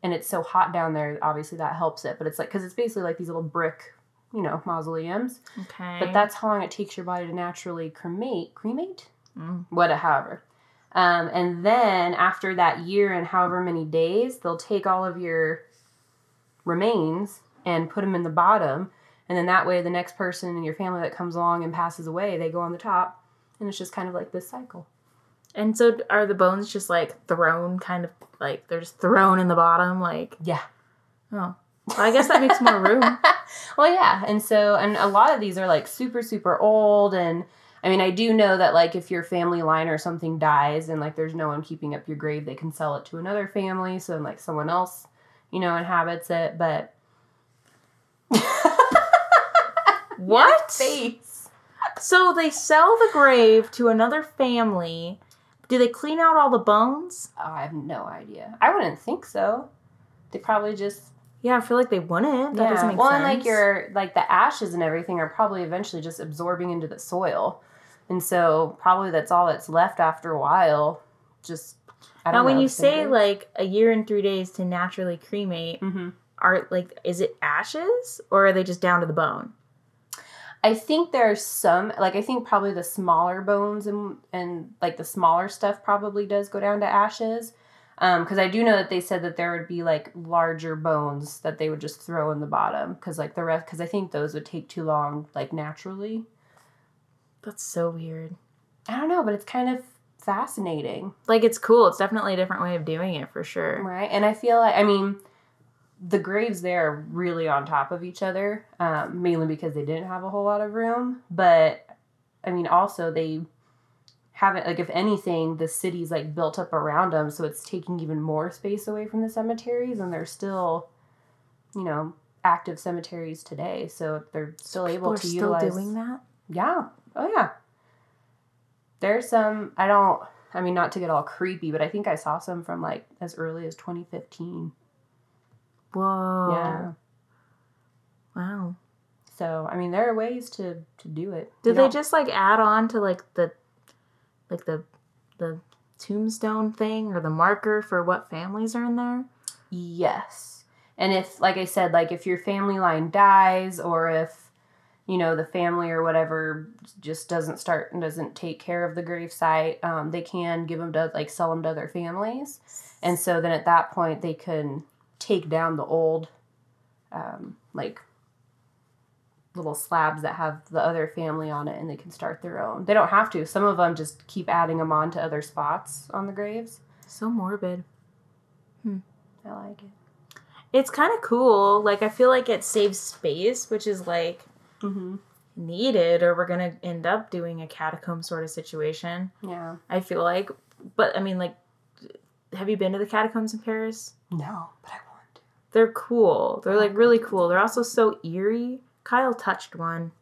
and it's so hot down there obviously that helps it but it's like because it's basically like these little brick you know mausoleums Okay. but that's how long it takes your body to naturally cremate cremate Mm. what however Um, and then after that year and however many days, they'll take all of your remains and put them in the bottom. And then that way, the next person in your family that comes along and passes away, they go on the top. And it's just kind of like this cycle. And so are the bones just like thrown kind of like they're just thrown in the bottom like Yeah. oh. Well, I guess that makes more room. well, yeah. And so, and a lot of these are like super, super old. And I mean, I do know that like if your family line or something dies and like there's no one keeping up your grave, they can sell it to another family. So then like someone else, you know, inhabits it. But What? So they sell the grave to another family. Do they clean out all the bones? Oh, I have no idea. I wouldn't think so. They probably just Yeah, I feel like they wouldn't. That doesn't make well, sense. and like your like the ashes and everything are probably eventually just absorbing into the soil, and so probably that's all that's left after a while. Just I now, when you say like a year and three days to naturally cremate, Mhm. are like is it ashes or are they just down to the bone? I think there's some like I think probably the smaller bones and and like the smaller stuff probably does go down to ashes. Um, because I do know that they said that there would be like larger bones that they would just throw in the bottom because like the rest because I think those would take too long like naturally. That's so weird. I don't know, but it's kind of fascinating, Like it's cool. It's definitely a different way of doing it for sure. right? And I feel like I mean the graves there are really on top of each other, um, mainly because they didn't have a whole lot of room. But I mean, also they haven't like if anything, the city's like built up around them, so it's taking even more space away from the cemeteries, and they're still, you know, active cemeteries today, so they're still People able to still utilize. doing that. Yeah. Oh yeah. There's some. I don't. I mean, not to get all creepy, but I think I saw some from like as early as 2015. Whoa. Yeah. Wow. So I mean, there are ways to to do it. Did they just like add on to like the like the the tombstone thing or the marker for what families are in there? Yes. And if, like I said, like if your family line dies, or if you know the family or whatever just doesn't start and doesn't take care of the grave site, um, they can give them to like sell them to other families, and so then at that point they can take down the old, um, like little slabs that have the other family on it, and they can start their own. They don't have to. Some of them just keep adding them on to other spots on the graves. So morbid. Hmm. I like it. It's kind of cool. Like I feel like it saves space, which is like Mm-hmm. needed or we're going to end up doing a catacomb sort of situation. Yeah. I feel like but I mean like have you been to the catacombs in Paris? No, but I. They're cool. They're like really cool. They're also so eerie. Kyle touched one.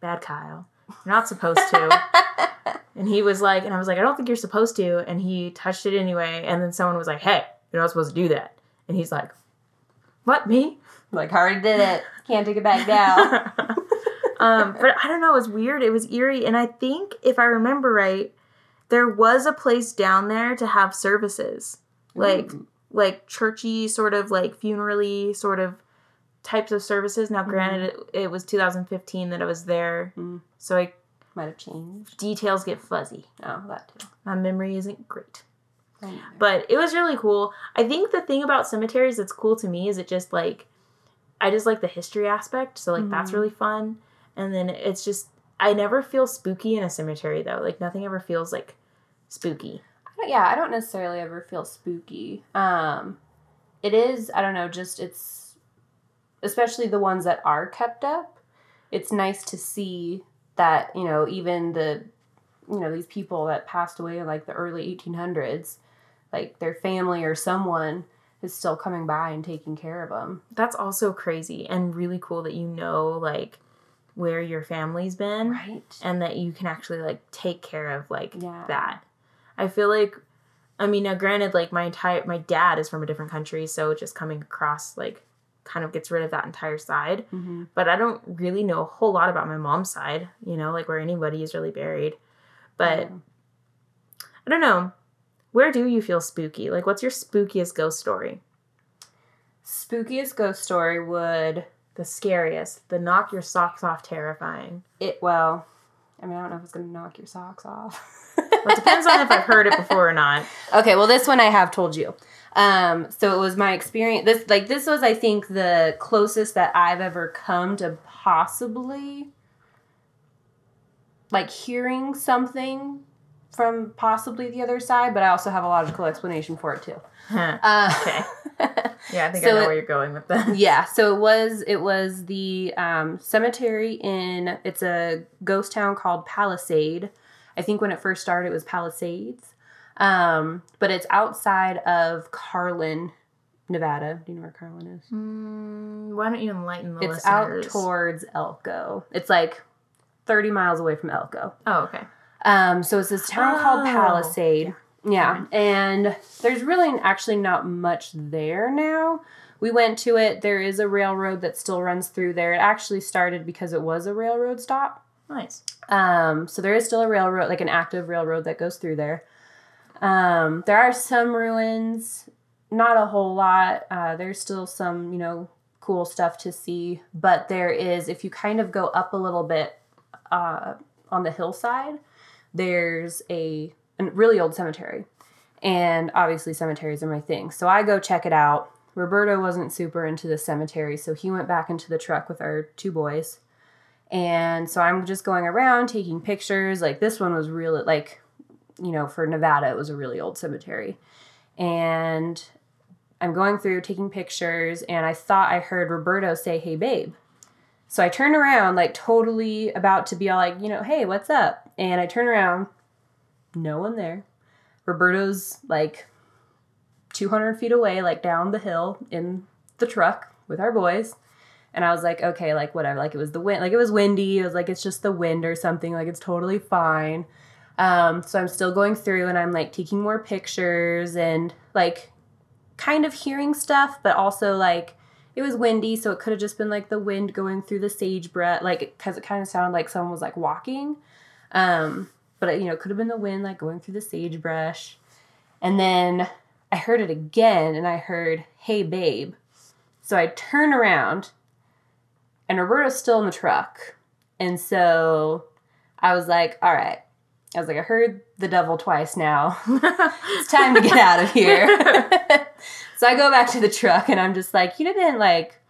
Bad Kyle. You're not supposed to. and he was like, and I was like, I don't think you're supposed to. And he touched it anyway. And then someone was like, Hey, you're not supposed to do that. And he's like, What, me? like, I already did it. Can't take it back now. um, but I don't know. It was weird. It was eerie. And I think, if I remember right, there was a place down there to have services. Like, Ooh. Like churchy sort of like funerally sort of types of services. Now, granted, it, it was 2015 that I was there, Mm. so I might have changed. details get fuzzy. Oh, that too. My memory isn't great, but it was really cool. I think the thing about cemeteries that's cool to me is it just like I just like the history aspect, so like that's Mhm. really fun. And then it's just I never feel spooky in a cemetery though. Like nothing ever feels like spooky. Don't- yeah, I don't necessarily ever feel spooky. Um, it is, I don't know, just it's, especially the ones that are kept up. It's nice to see that you know even the, you know these people that passed away in like the early 1800s, like their family or someone is still coming by and taking care of them. That's also crazy and really cool that you know like where your family's been. Right. and that you can actually like take care of like Yeah. that. I feel like I mean now granted like my entire my dad is from a different country so just coming across like kind of gets rid of that entire side. Mm-hmm. But I don't really know a whole lot about my mom's side, you know, like where anybody is really buried. But I don't know. Where do you feel spooky? Like what's your spookiest ghost story? spookiest ghost story would The scariest, the knock your socks off terrifying. it well i mean i don't know if it's gonna knock your socks off it depends on if I've heard it before or not. Okay, well this one I have told you. Um, so it was my experience. This like this was I think the closest that I've ever come to possibly like hearing something from possibly the other side, but I also have a logical explanation for it too. Huh. Uh, Okay. Yeah, I think So I know it- where you're going with that. yeah, so it was it was the um, cemetery in it's a ghost town called Palisade. I think when it first started it was Palisades, um, but it's outside of Carlin, Nevada. Do you know where Carlin is? Mm, why don't you enlighten the it's out towards Elko. It's like thirty miles away from Elko. oh, okay. Um, so it's this town called Oh, Palisade. Yeah. And there's really actually not much there now. We went to it. There is a railroad that still runs through there. It actually started because it was a railroad stop. Nice. Um, so there is still a railroad, like an active railroad that goes through there. Um, there are some ruins, not a whole lot. Uh, there's still some, you know, cool stuff to see. But there is, if you kind of go up a little bit uh, on the hillside, there's a, a really old cemetery. And obviously, cemeteries are my thing. So I go check it out. Roberto wasn't super into the cemetery, so he went back into the truck with our two boys. And so I'm just going around taking pictures. Like this one was really like, you know, for Nevada, it was a really old cemetery. And I'm going through taking pictures, and I thought I heard Roberto say, Hey, babe. So I turn around, like totally about to be all like, you know, hey, what's up? And I turn around, no one there. Roberto's like 200 feet away, like down the hill in the truck with our boys. And I was like, okay, like whatever. Like it was the wind, like it was windy. It was like it's just the wind or something. Like it's totally fine. Um, so I'm still going through and I'm like taking more pictures and like kind of hearing stuff, but also like it was windy, so it could have just been like the wind going through the sage sagebrush, like because it kind of sounded like someone was like walking. Um, but you know, it could have been the wind like going through the sagebrush. And then I heard it again, and I heard, "Hey, babe." So I turn around, and Roberto's still in the truck, and so I was like, "All right." I was like, I heard the devil twice now. it's time to get out of here. so I go back to the truck and I'm just like, you didn't like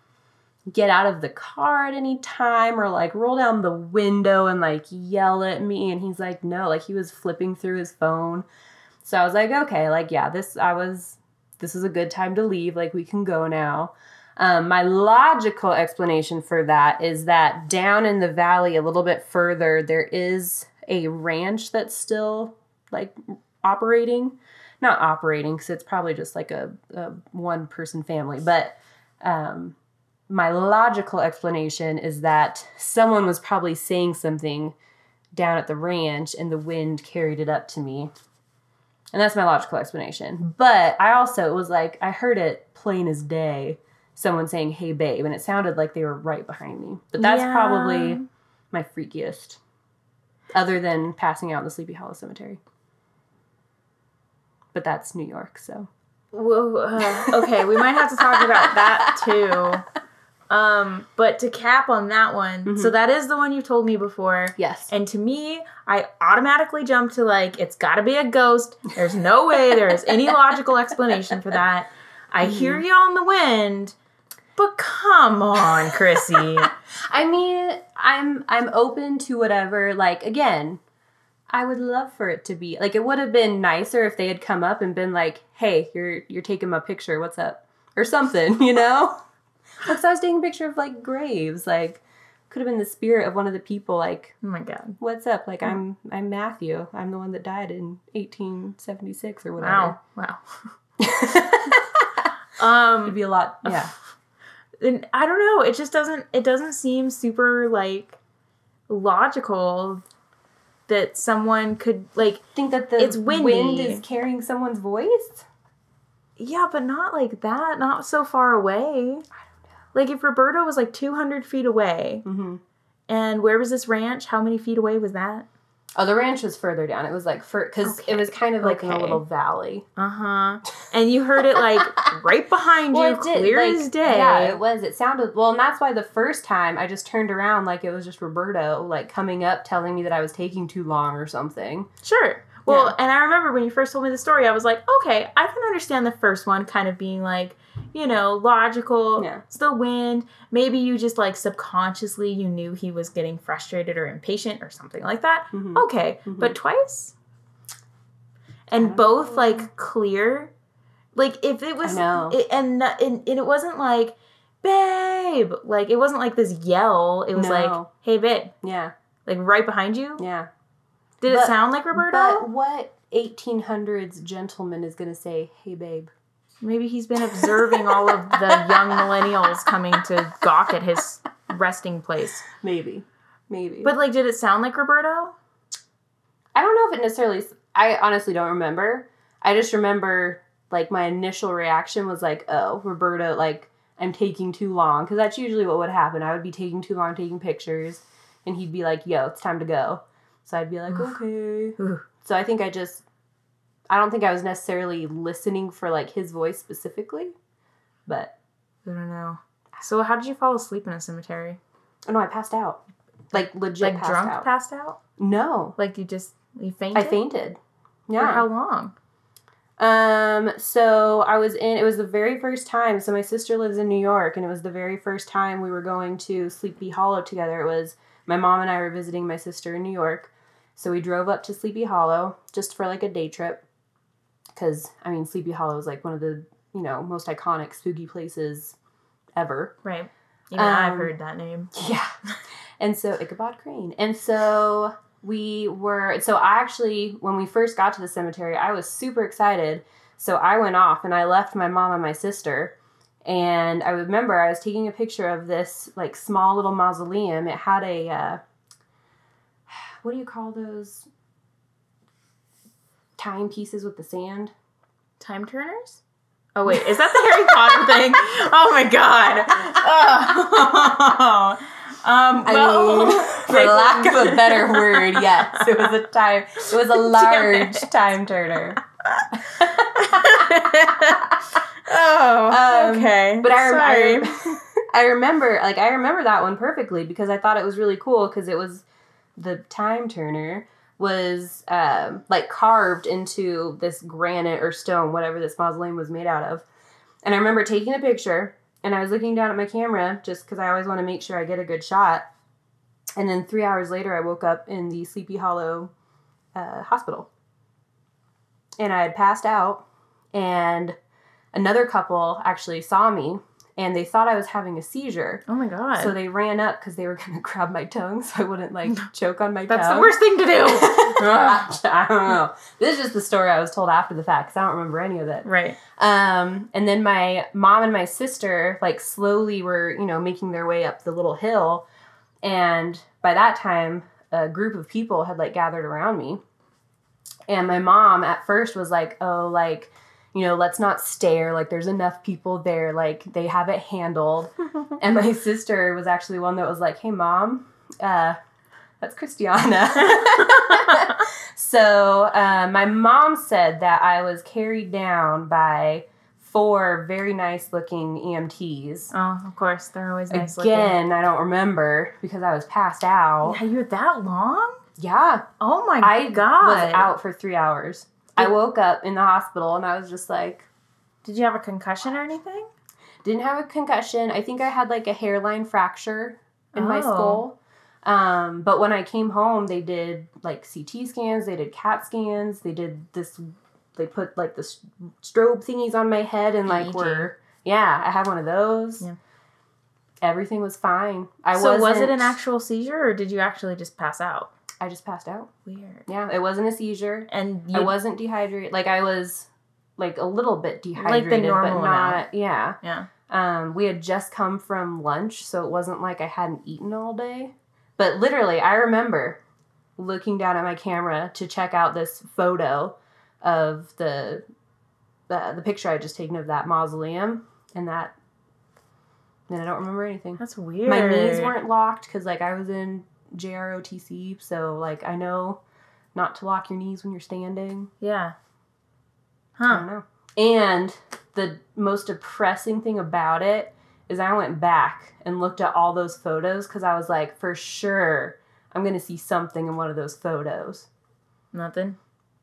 get out of the car at any time or like roll down the window and like yell at me. And he's like, no, like he was flipping through his phone. So I was like, okay, like, yeah, this, I was, this is a good time to leave. Like, we can go now. Um, my logical explanation for that is that down in the valley, a little bit further, there is a ranch that's still like operating. Not operating, because it's probably just like a, a one person family. But um, my logical explanation is that someone was probably saying something down at the ranch and the wind carried it up to me. And that's my logical explanation. But I also it was like, I heard it plain as day someone saying, Hey, babe. And it sounded like they were right behind me. But that's Yeah. probably my freakiest, other than passing out in the Sleepy Hollow Cemetery. But that's New York, so. Whoa, uh, okay, we might have to talk about that too. Um, but to cap on that one, so Mhm. that is the one you told me before. Yes. And to me, I automatically jump to like, it's got to be a ghost. There's no way there is any logical explanation for that. I hear you on the wind, but come on, Chrissy. I mean, I'm I'm open to whatever. Like again, I would love for it to be like it would have been nicer if they had come up and been like, "Hey, you're you're taking my picture. What's up?" or something, you know? Because I was taking a picture of like graves, like could have been the spirit of one of the people. Like, oh my god. what's up? Like, I'm I'm Matthew. I'm the one that died in 1876 or whatever. Wow. Wow. It'd um, be a lot. Yeah. And I don't know. It just doesn't. It doesn't seem super like logical that someone could like. Think that the It's wind windy. is carrying someone's voice. Yeah, but not like that. Not so far away. Like if Roberto was like two hundred feet away, Mm-hmm. and where was this ranch? How many feet away was that? Oh, the ranch was further down. It was like for because Okay. it was kind of like in a little valley. Uh huh. And you heard it like right behind you, it did, clear like, as day. Yeah, it was. It sounded well, and that's why the first time I just turned around like it was just Roberto like coming up telling me that I was taking too long or something. Sure. Well, Yeah. and I remember when you first told me the story, I was like, okay, I can understand the first one kind of being like, you know, logical. Yeah. It's the wind. Maybe you just like subconsciously you knew he was getting frustrated or impatient or something like that. Mhm. Okay, Mhm. but twice, and both know. like clear. Like if it was. It, and, and and it wasn't like, babe. Like it wasn't like this yell. It was like, hey, babe. Yeah, Like right behind you. yeah. Did it sound like Roberto? But what 1800s gentleman is gonna say, "Hey, babe"? Maybe he's been observing all of the young millennials coming to gawk at his resting place. Maybe, maybe. But like, did it sound like Roberto? I don't know if it necessarily. I honestly don't remember. I just remember like my initial reaction was like, "Oh, Roberto like I'm taking too long," because that's usually what would happen. I would be taking too long taking pictures, and he'd be like, "Yo, it's time to go." So I'd be like, "Okay." So I think I just, I don't think I was necessarily listening for like his voice specifically, but I don't know. So how did you fall asleep in a cemetery? oh no, I passed out, like legit like passed drunk out. passed out? no, Like you just you fainted? I fainted. Yeah. For how long? Um, so I was in, it was the very first time. So my sister lives in New York, and it was the very first time we were going to Sleepy Hollow together. It was my mom and I were visiting my sister in New York. So we drove up to Sleepy Hollow just for like a day trip. Because, I mean, Sleepy Hollow is like one of the, you know, most iconic spooky places ever. Right. Even I've Um, heard that name. Yeah. And so Ichabod Crane. And so we were so I actually when we first got to the cemetery, I was super excited. So I went off and I left my mom and my sister. And I remember I was taking a picture of this like small little mausoleum. It had a uh, what do you call those timepieces with the sand? Time turners? Oh wait, is that the Harry Potter thing? Oh my god. Oh. Um, I well, mean, for lack of a better word, yes, it was a time. It was a large time turner. oh, Um, okay. But I, Sorry. I, I remember, like, I remember that one perfectly because I thought it was really cool because it was the time turner was um, like carved into this granite or stone, whatever this mausoleum was made out of. And I remember taking a picture and I was looking down at my camera just because I always want to make sure I get a good shot. And then three hours later, I woke up in the Sleepy Hollow uh, hospital. And I had passed out, and another couple actually saw me and they thought I was having a seizure. oh my god. So they ran up because they were going to grab my tongue so I wouldn't like choke on my That's tongue. the worst thing to do. I don't know. This is just the story I was told after the fact because I don't remember any of it. right. Um, and then my mom and my sister like slowly were, you know, making their way up the little hill. And by that time, a group of people had like gathered around me. And my mom at first was like, oh, like, you know, let's not stare. Like, there's enough people there. Like, they have it handled. And my sister was actually one that was like, hey, mom, uh, that's Christiana. so uh, my mom said that I was carried down by four very nice looking EMTs. oh, of course. They're always nice looking. Again, I don't remember because I was passed out. Yeah, you were that long? Yeah, Oh my I god. was out for three hours. I woke up in the hospital and I was just like, Did you have a concussion or anything? didn't have a concussion. I think I had like a hairline fracture in my Oh. skull. Um, but when I came home, they did like CT scans, they did CAT scans, they did this, they put like the strobe thingies on my head and like EEG. were, yeah, I had one of those. Yeah. Everything was fine. I so was it an actual seizure or did you actually just pass out? I just passed out. Weird. Yeah, it wasn't a seizure. And I wasn't dehydrated. Like I was like a little bit dehydrated, like the normal but not, yeah. yeah. Um, we had just come from lunch, so it wasn't like I hadn't eaten all day. But literally, I remember looking down at my camera to check out this photo of the the, the picture I had just taken of that mausoleum, and that. Then I don't remember anything. That's weird. My knees weren't locked because like I was in JROTC, so like I know not to lock your knees when you're standing. Yeah. I don't know. And the most depressing thing about it is I went back and looked at all those photos because I was like, for sure, I'm gonna see something in one of those photos. Nothing.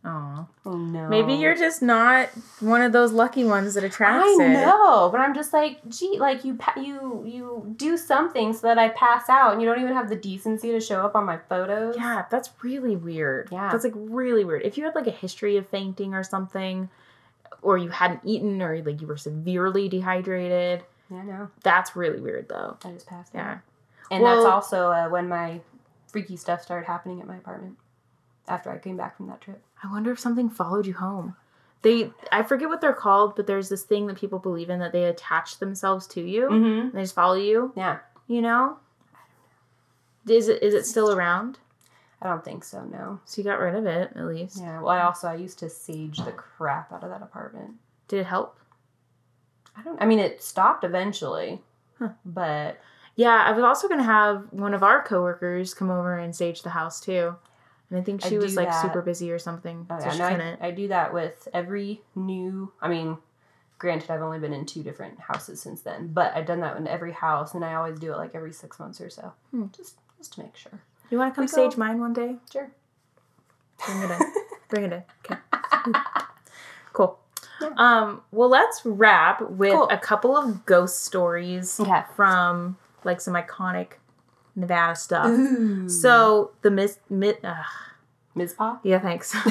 Oh. Oh no. Maybe you're just not one of those lucky ones that attracts I it. know, but I'm just like, gee, like you pa- you you do something so that I pass out, and you don't even have the decency to show up on my photos. Yeah, that's really weird. Yeah. That's like really weird. If you had like a history of fainting or something, or you hadn't eaten, or like you were severely dehydrated, yeah, no, that's really weird though. I just passed Yeah. out. And Well- that's also uh, when my freaky stuff started happening at my apartment after I came back from that trip. I wonder if something followed you home. They, I forget what they're called, but there's this thing that people believe in that they attach themselves to you. Mm-hmm. And they just follow you. Yeah, You know. Is it is it still around? I don't think so. No. So you got rid of it at least. Yeah. Well, I also I used to sage the crap out of that apartment. Did it help? I don't. I mean, it stopped eventually, Huh. but Yeah, I was also gonna have one of our coworkers come over and sage the house too, and I think I she was like that. super busy or something, Oh, so yeah, no, I-. I, do that with every new. I mean, granted, I've only been in two different houses since then, but I've done that in every house, and I always do it like every six months or so, Hmm. just just to make sure. you want to come we stage go- mine one day? Sure. Bring it in. Bring it in. Okay. cool. Yeah. Um. Well, let's wrap with Cool. a couple of ghost stories Okay. from like some iconic Nevada stuff. Ooh. So the Miss Mit. Uh. Yeah, thanks.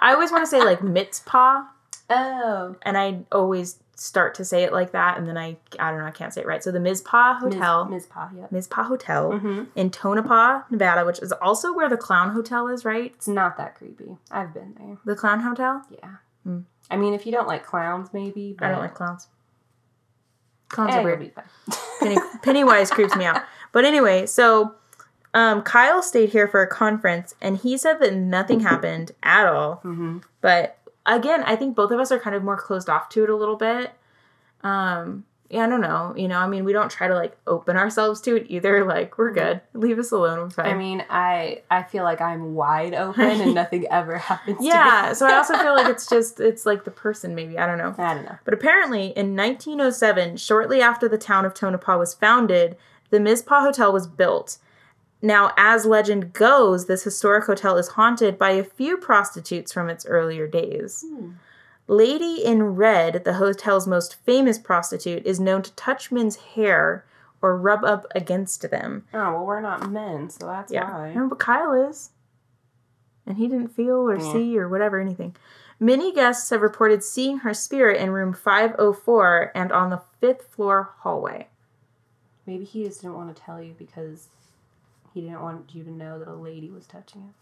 I always want to say like Mitzpah. oh. and I always start to say it like that, and then I I don't know I can't say it right. So the Mizpah Hotel, Ms. Pa. Yep. Mizpah Hotel Mm-hmm. in Tonopah, Nevada, which is also where the Clown Hotel is, right? It's not that creepy. I've been there. The Clown Hotel. Yeah. Hmm. I mean, if you don't like clowns, maybe. But I don't like clowns. Clowns are weird. be fine. Penny, Pennywise creeps me out. But anyway, so um, Kyle stayed here for a conference, and he said that nothing happened at all. Mm-hmm. But again, I think both of us are kind of more closed off to it a little bit. Um, yeah, I don't know. You know, I mean, we don't try to like open ourselves to it either. Like, we're good. Leave us alone. We're fine. I mean, I I feel like I'm wide open and nothing ever happens. yeah. To me. so I also feel like it's just it's like the person maybe. I don't know. I don't know. But apparently, in 1907, shortly after the town of Tonopah was founded, the Mizpah Hotel was built. Now, as legend goes, this historic hotel is haunted by a few prostitutes from its earlier days. Hmm. Lady in Red, the hotel's most famous prostitute, is known to touch men's hair or rub up against them. Oh well, we're not men, so that's Yeah. why. Remember, but Kyle is. And he didn't feel or Yeah. see or whatever, anything. Many guests have reported seeing her spirit in room 504 and on the fifth floor hallway. Maybe he just didn't want to tell you because he didn't want you to know that a lady was touching him.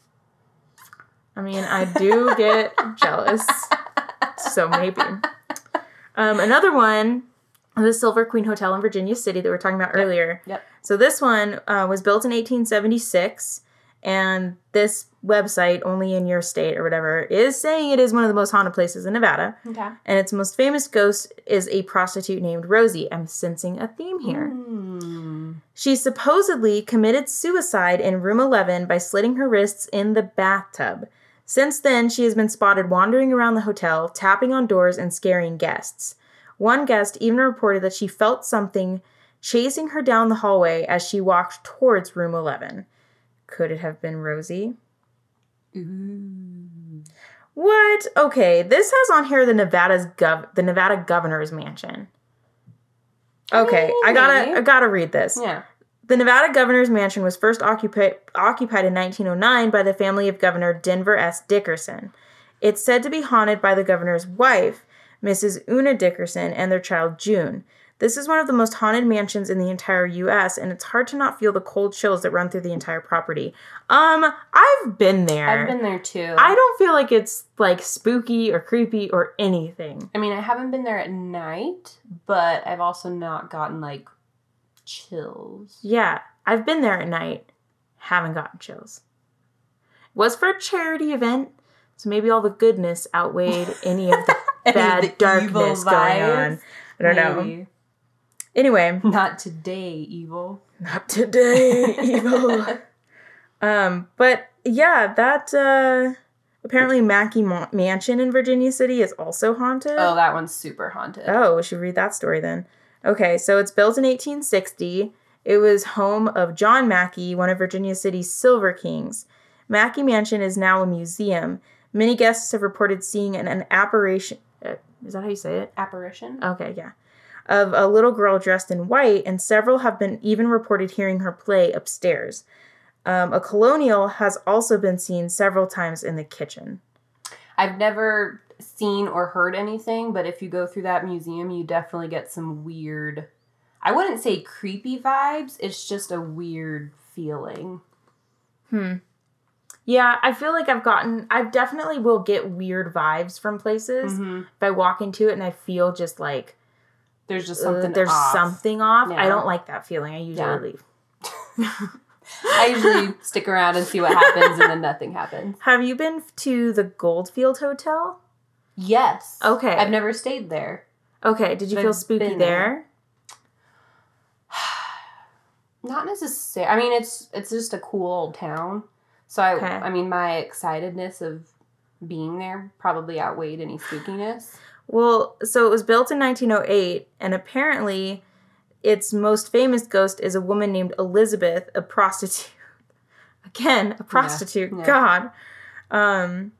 I mean, I do get jealous. So maybe. Um, another one, the Silver Queen Hotel in Virginia City that we were talking about earlier. Yep. So this one uh, was built in 1876, and this website, only in your state or whatever, is saying it is one of the most haunted places in Nevada. Okay. And its most famous ghost is a prostitute named Rosie. I'm sensing a theme here. Hmm. She supposedly committed suicide in room 11 by slitting her wrists in the bathtub. Since then, she has been spotted wandering around the hotel, tapping on doors and scaring guests. One guest even reported that she felt something chasing her down the hallway as she walked towards room 11. Could it have been Rosie? Ooh. What? Okay, this has on here the Nevada's gov the Nevada governor's mansion. Okay, I gotta I gotta read this. Yeah. The Nevada governor's mansion was first occupied occupied in 1909 by the family of Governor Denver S. Dickerson. It's said to be haunted by the governor's wife, Mrs. Una Dickerson, and their child June. This is one of the most haunted mansions in the entire U.S., and it's hard to not feel the cold chills that run through the entire property. Um, I've been there. I've been there too. I don't feel like it's like spooky or creepy or anything. I mean, I haven't been there at night, but I've also not gotten like chills. Yeah, I've been there at night, haven't gotten chills. It Was for a charity event, so maybe all the goodness outweighed any of the bad the darkness going on. I don't know. Anyway, Not today, evil. not today, evil. Um, but yeah, that uh apparently Mackay Mo- Mansion in Virginia City is also haunted. Oh, that one's super haunted. Oh, we should read that story then. Okay, so it's built in 1860. It was home of John Mackay, one of Virginia City's Silver Kings. Mackay Mansion is now a museum. Many guests have reported seeing an, an apparition. Uh, is that how you say it? Apparition. Okay, yeah. Of a little girl dressed in white, and several have been even reported hearing her play upstairs. Um, a colonial has also been seen several times in the kitchen. I've never seen or heard anything, but if you go through that museum, you definitely get some weird. I wouldn't say creepy vibes. It's just a weird feeling. Hmm. Yeah, I feel like I've gotten, I definitely will get weird vibes from places Mhm. if I walk into it and I feel just like There's just uh, something. there's off. something off. I don't like that feeling. I usually Yeah. leave. I usually stick around and see what happens, and then nothing happens. Have you been to the Goldfield Hotel? Yes. Okay. I've never stayed there. Okay, did you I've feel spooky been there? Not necessarily. I mean, it's it's just a cool old town. So I, Okay. I mean, my excitedness of being there probably outweighed any spookiness. Well, so it was built in 1908, and apparently its most famous ghost is a woman named Elizabeth, a prostitute. Again, a prostitute. yeah. God. Um,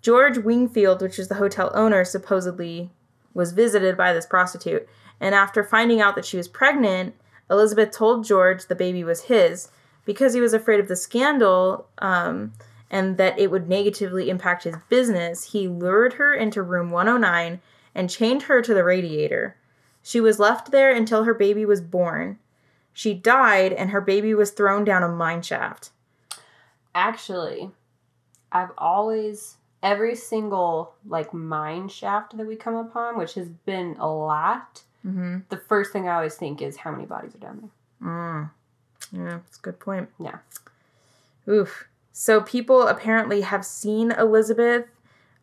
George Wingfield, which is the hotel owner, supposedly was visited by this prostitute. And after finding out that she was pregnant, Elizabeth told George the baby was his because he was afraid of the scandal um, and that it would negatively impact his business. He lured her into room 109 and chained her to the radiator. She was left there until her baby was born. She died, and her baby was thrown down a mine shaft. Actually, I've always every single like mine shaft that we come upon, which has been a lot. Mm-hmm. The first thing I always think is how many bodies are down there. Mm. Yeah, that's a good point. Yeah. Oof. So people apparently have seen Elizabeth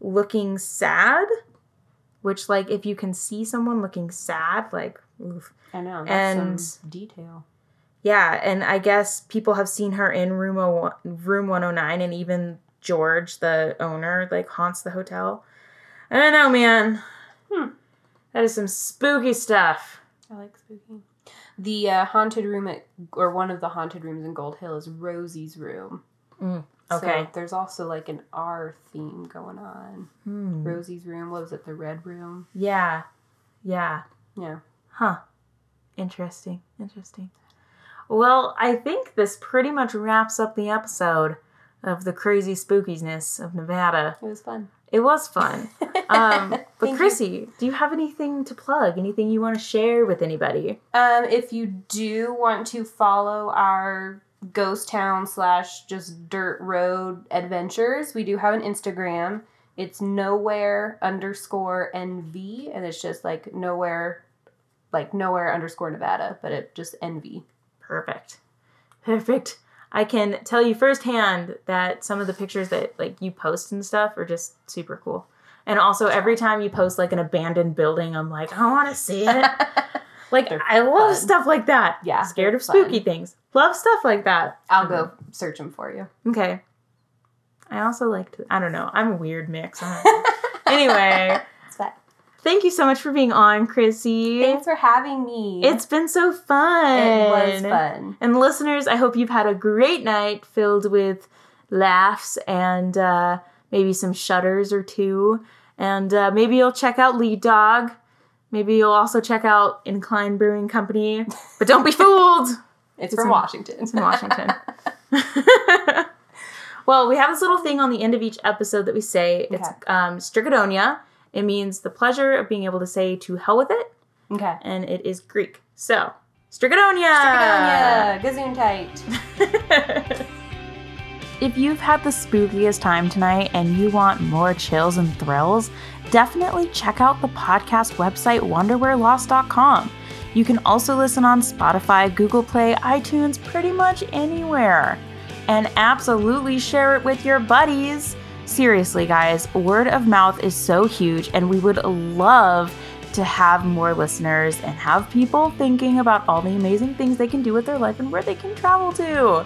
looking sad, which, like, if you can see someone looking sad, like, oof. I know. That's And- some detail. Yeah, and I guess people have seen her in room o- room 109 and even George, the owner, like haunts the hotel. I don't know, man. Hmm. That is some spooky stuff. I like spooky. The uh, haunted room at, or one of the haunted rooms in Gold Hill is Rosie's room. Mm, So okay. there's also like an R theme going on. Hmm. Rosie's room. What was it? The red room. Yeah. Yeah. Yeah. Huh. Interesting. Interesting. Well, I think this pretty much wraps up the episode of the crazy spookiness of Nevada. It was fun. It was fun. Um, but Thank you. Chrissy, do you have anything to plug? Anything you want to share with anybody? Um, if you do want to follow our ghost town slash just dirt road adventures, we do have an Instagram. It's nowhere underscore NV, and it's just like nowhere, like nowhere underscore Nevada, but it just NV. Perfect. Perfect. I can tell you firsthand that some of the pictures that like you post and stuff are just super cool. And also every time you post like an abandoned building, I'm like, I want to see it. Like They're I love fun. stuff like that. Yeah, Scared of spooky fun. things. Love stuff like that. I'll go search them for you. Okay. I also like to I don't know. I'm a weird mix. I don't know. anyway, thank you so much for being on, Chrissy. Thanks for having me. It's been so fun. it was fun. And listeners, I hope you've had a great night filled with laughs and uh, maybe some shudders or two. And uh, maybe you'll check out Lead Dog. Maybe you'll also check out Incline Brewing Company. But don't be fooled! It's, It's from in- Washington. It's in Washington. well, we have this little thing on the end of each episode that we say. It's um, Strikhedonia. It means the pleasure of being able to say to hell with it, okay. and it is Greek. So, Strikhedonia! Strikhedonia. If you've had the spookiest time tonight and you want more chills and thrills, definitely check out the podcast website wonderwherelost.com. You can also listen on Spotify, Google Play, iTunes, pretty much anywhere. And absolutely share it with your buddies. Seriously, guys, word of mouth is so huge, and we would love to have more listeners and have people thinking about all the amazing things they can do with their life and where they can travel to.